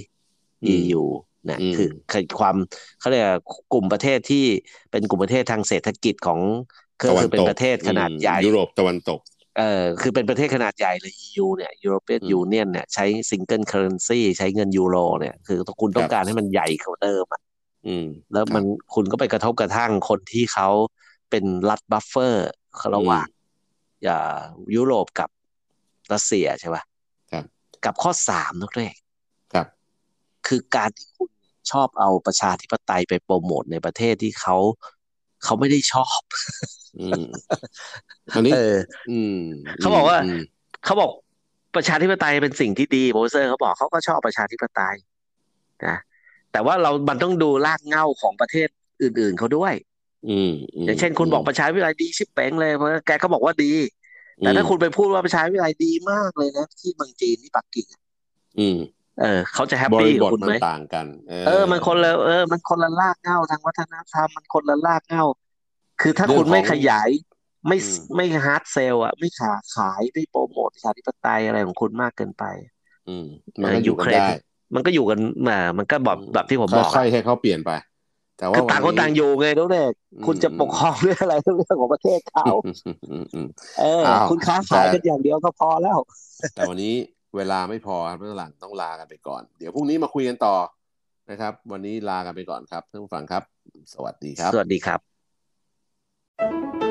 [SPEAKER 1] อืม
[SPEAKER 2] EU นะ
[SPEAKER 1] อืม
[SPEAKER 2] คือคือความเขาเรียกว่ากลุ่มประเทศที่เป็นกลุ่มประเทศทางเศรษฐกิจของคือ
[SPEAKER 1] ตะวัน
[SPEAKER 2] คือเป็น
[SPEAKER 1] ตก
[SPEAKER 2] ประเทศขนาดใหญ่
[SPEAKER 1] อืมยุโรปตะวันตก
[SPEAKER 2] เออคือเป็นประเทศขนาดใหญ่เลย EU เนี่ย European
[SPEAKER 1] อืม
[SPEAKER 2] Union เนี่ยใช้ single currency ใช้เงินยูโรเนี่ย คือคุณต้องการให้มันใหญ่กว่าเดิมอะ
[SPEAKER 1] อืม
[SPEAKER 2] แล้วมันคุณก็ไปกระทบกระทั่งคนที่เขาเป็นรัฐบัฟเฟอร์ระหว่างอ่ายุโรปกับรัสเซียใช่ปะ
[SPEAKER 1] ครับ
[SPEAKER 2] กับข้อสามนักเรก
[SPEAKER 1] ครับ
[SPEAKER 2] คือการที่คุณชอบเอาประชาธิปไตยไปโปรโมทในประเทศที่เขาเขาไม่ได้ชอบ
[SPEAKER 1] อืมอันนี้
[SPEAKER 2] เออ
[SPEAKER 1] อืม
[SPEAKER 2] เขาบอกว่า
[SPEAKER 1] ม
[SPEAKER 2] เขาบอกประชาธิปไตยเป็นสิ่งที่ดีโปรเซอร์เขาบอกเขาก็ชอบประชาธิปไตยนะแต่ว่าเรามันต้องดูรากเหง้าของประเทศอื่น ๆเขาด้วย
[SPEAKER 1] อืมม
[SPEAKER 2] อย่างเช่นคุณบอกประชาธิปไตยดีชิบเป้งเลยเพราะแกก็บอกว่าดี แต่ถ้าคุณไปพูดว่าประชาธิปไตยดีมากเลยนะ ที่เมืองจีนที่ปักกิ่งอะ
[SPEAKER 1] อืม
[SPEAKER 2] เออ เขาจะแฮป
[SPEAKER 1] บ
[SPEAKER 2] ปี้
[SPEAKER 1] ริบ
[SPEAKER 2] กับ
[SPEAKER 1] ท
[SPEAKER 2] คุณ
[SPEAKER 1] มั
[SPEAKER 2] ไหม
[SPEAKER 1] นต่างกัน
[SPEAKER 2] เออ มันคนละเออ มันคนละรากเหง้าทางวัฒนธรรมมันคนละรากเหง้า คือถ้า
[SPEAKER 1] เรื่อง
[SPEAKER 2] คุณไม่
[SPEAKER 1] ของ
[SPEAKER 2] ขยาย ไม่
[SPEAKER 1] อืม
[SPEAKER 2] ไม่ฮาร์ดเซลอะไม่ขาขายไม่โปรโมทประชาธิปไตยอะไรของคุณมากเกินไป
[SPEAKER 1] อืมมันก็อยู่กัน
[SPEAKER 2] ยูเครน
[SPEAKER 1] ได้
[SPEAKER 2] มันก็อยู่กันมามันก็แบบแบบที่ผมบอก
[SPEAKER 1] ค่
[SPEAKER 2] อะ
[SPEAKER 1] อยๆให้เขาเปลี่ยนไป แต่ว่า
[SPEAKER 2] คือต่างคน
[SPEAKER 1] วั
[SPEAKER 2] ต่างอยู่ไงทุกเด็ก
[SPEAKER 1] อืม
[SPEAKER 2] คุณจะปกครองเรื่องอะไรเรื่องของประเทศเขา
[SPEAKER 1] อืมอืมอืมอืม
[SPEAKER 2] เออ
[SPEAKER 1] อ้าว
[SPEAKER 2] คุณค้าขาย
[SPEAKER 1] แต่
[SPEAKER 2] กันอย่างเดียวก็พอแล้ว
[SPEAKER 1] แต่วันนี้เวลาไม่พอครับเรื่องหลังต้องลากันไปก่อน เดี๋ยวพรุ่งนี้มาคุยกันต่อนะครับ วันนี้ลากันไปก่อนครับท่านผู้ฟังครับ สวัสดีครับ
[SPEAKER 2] สวัสดีครับ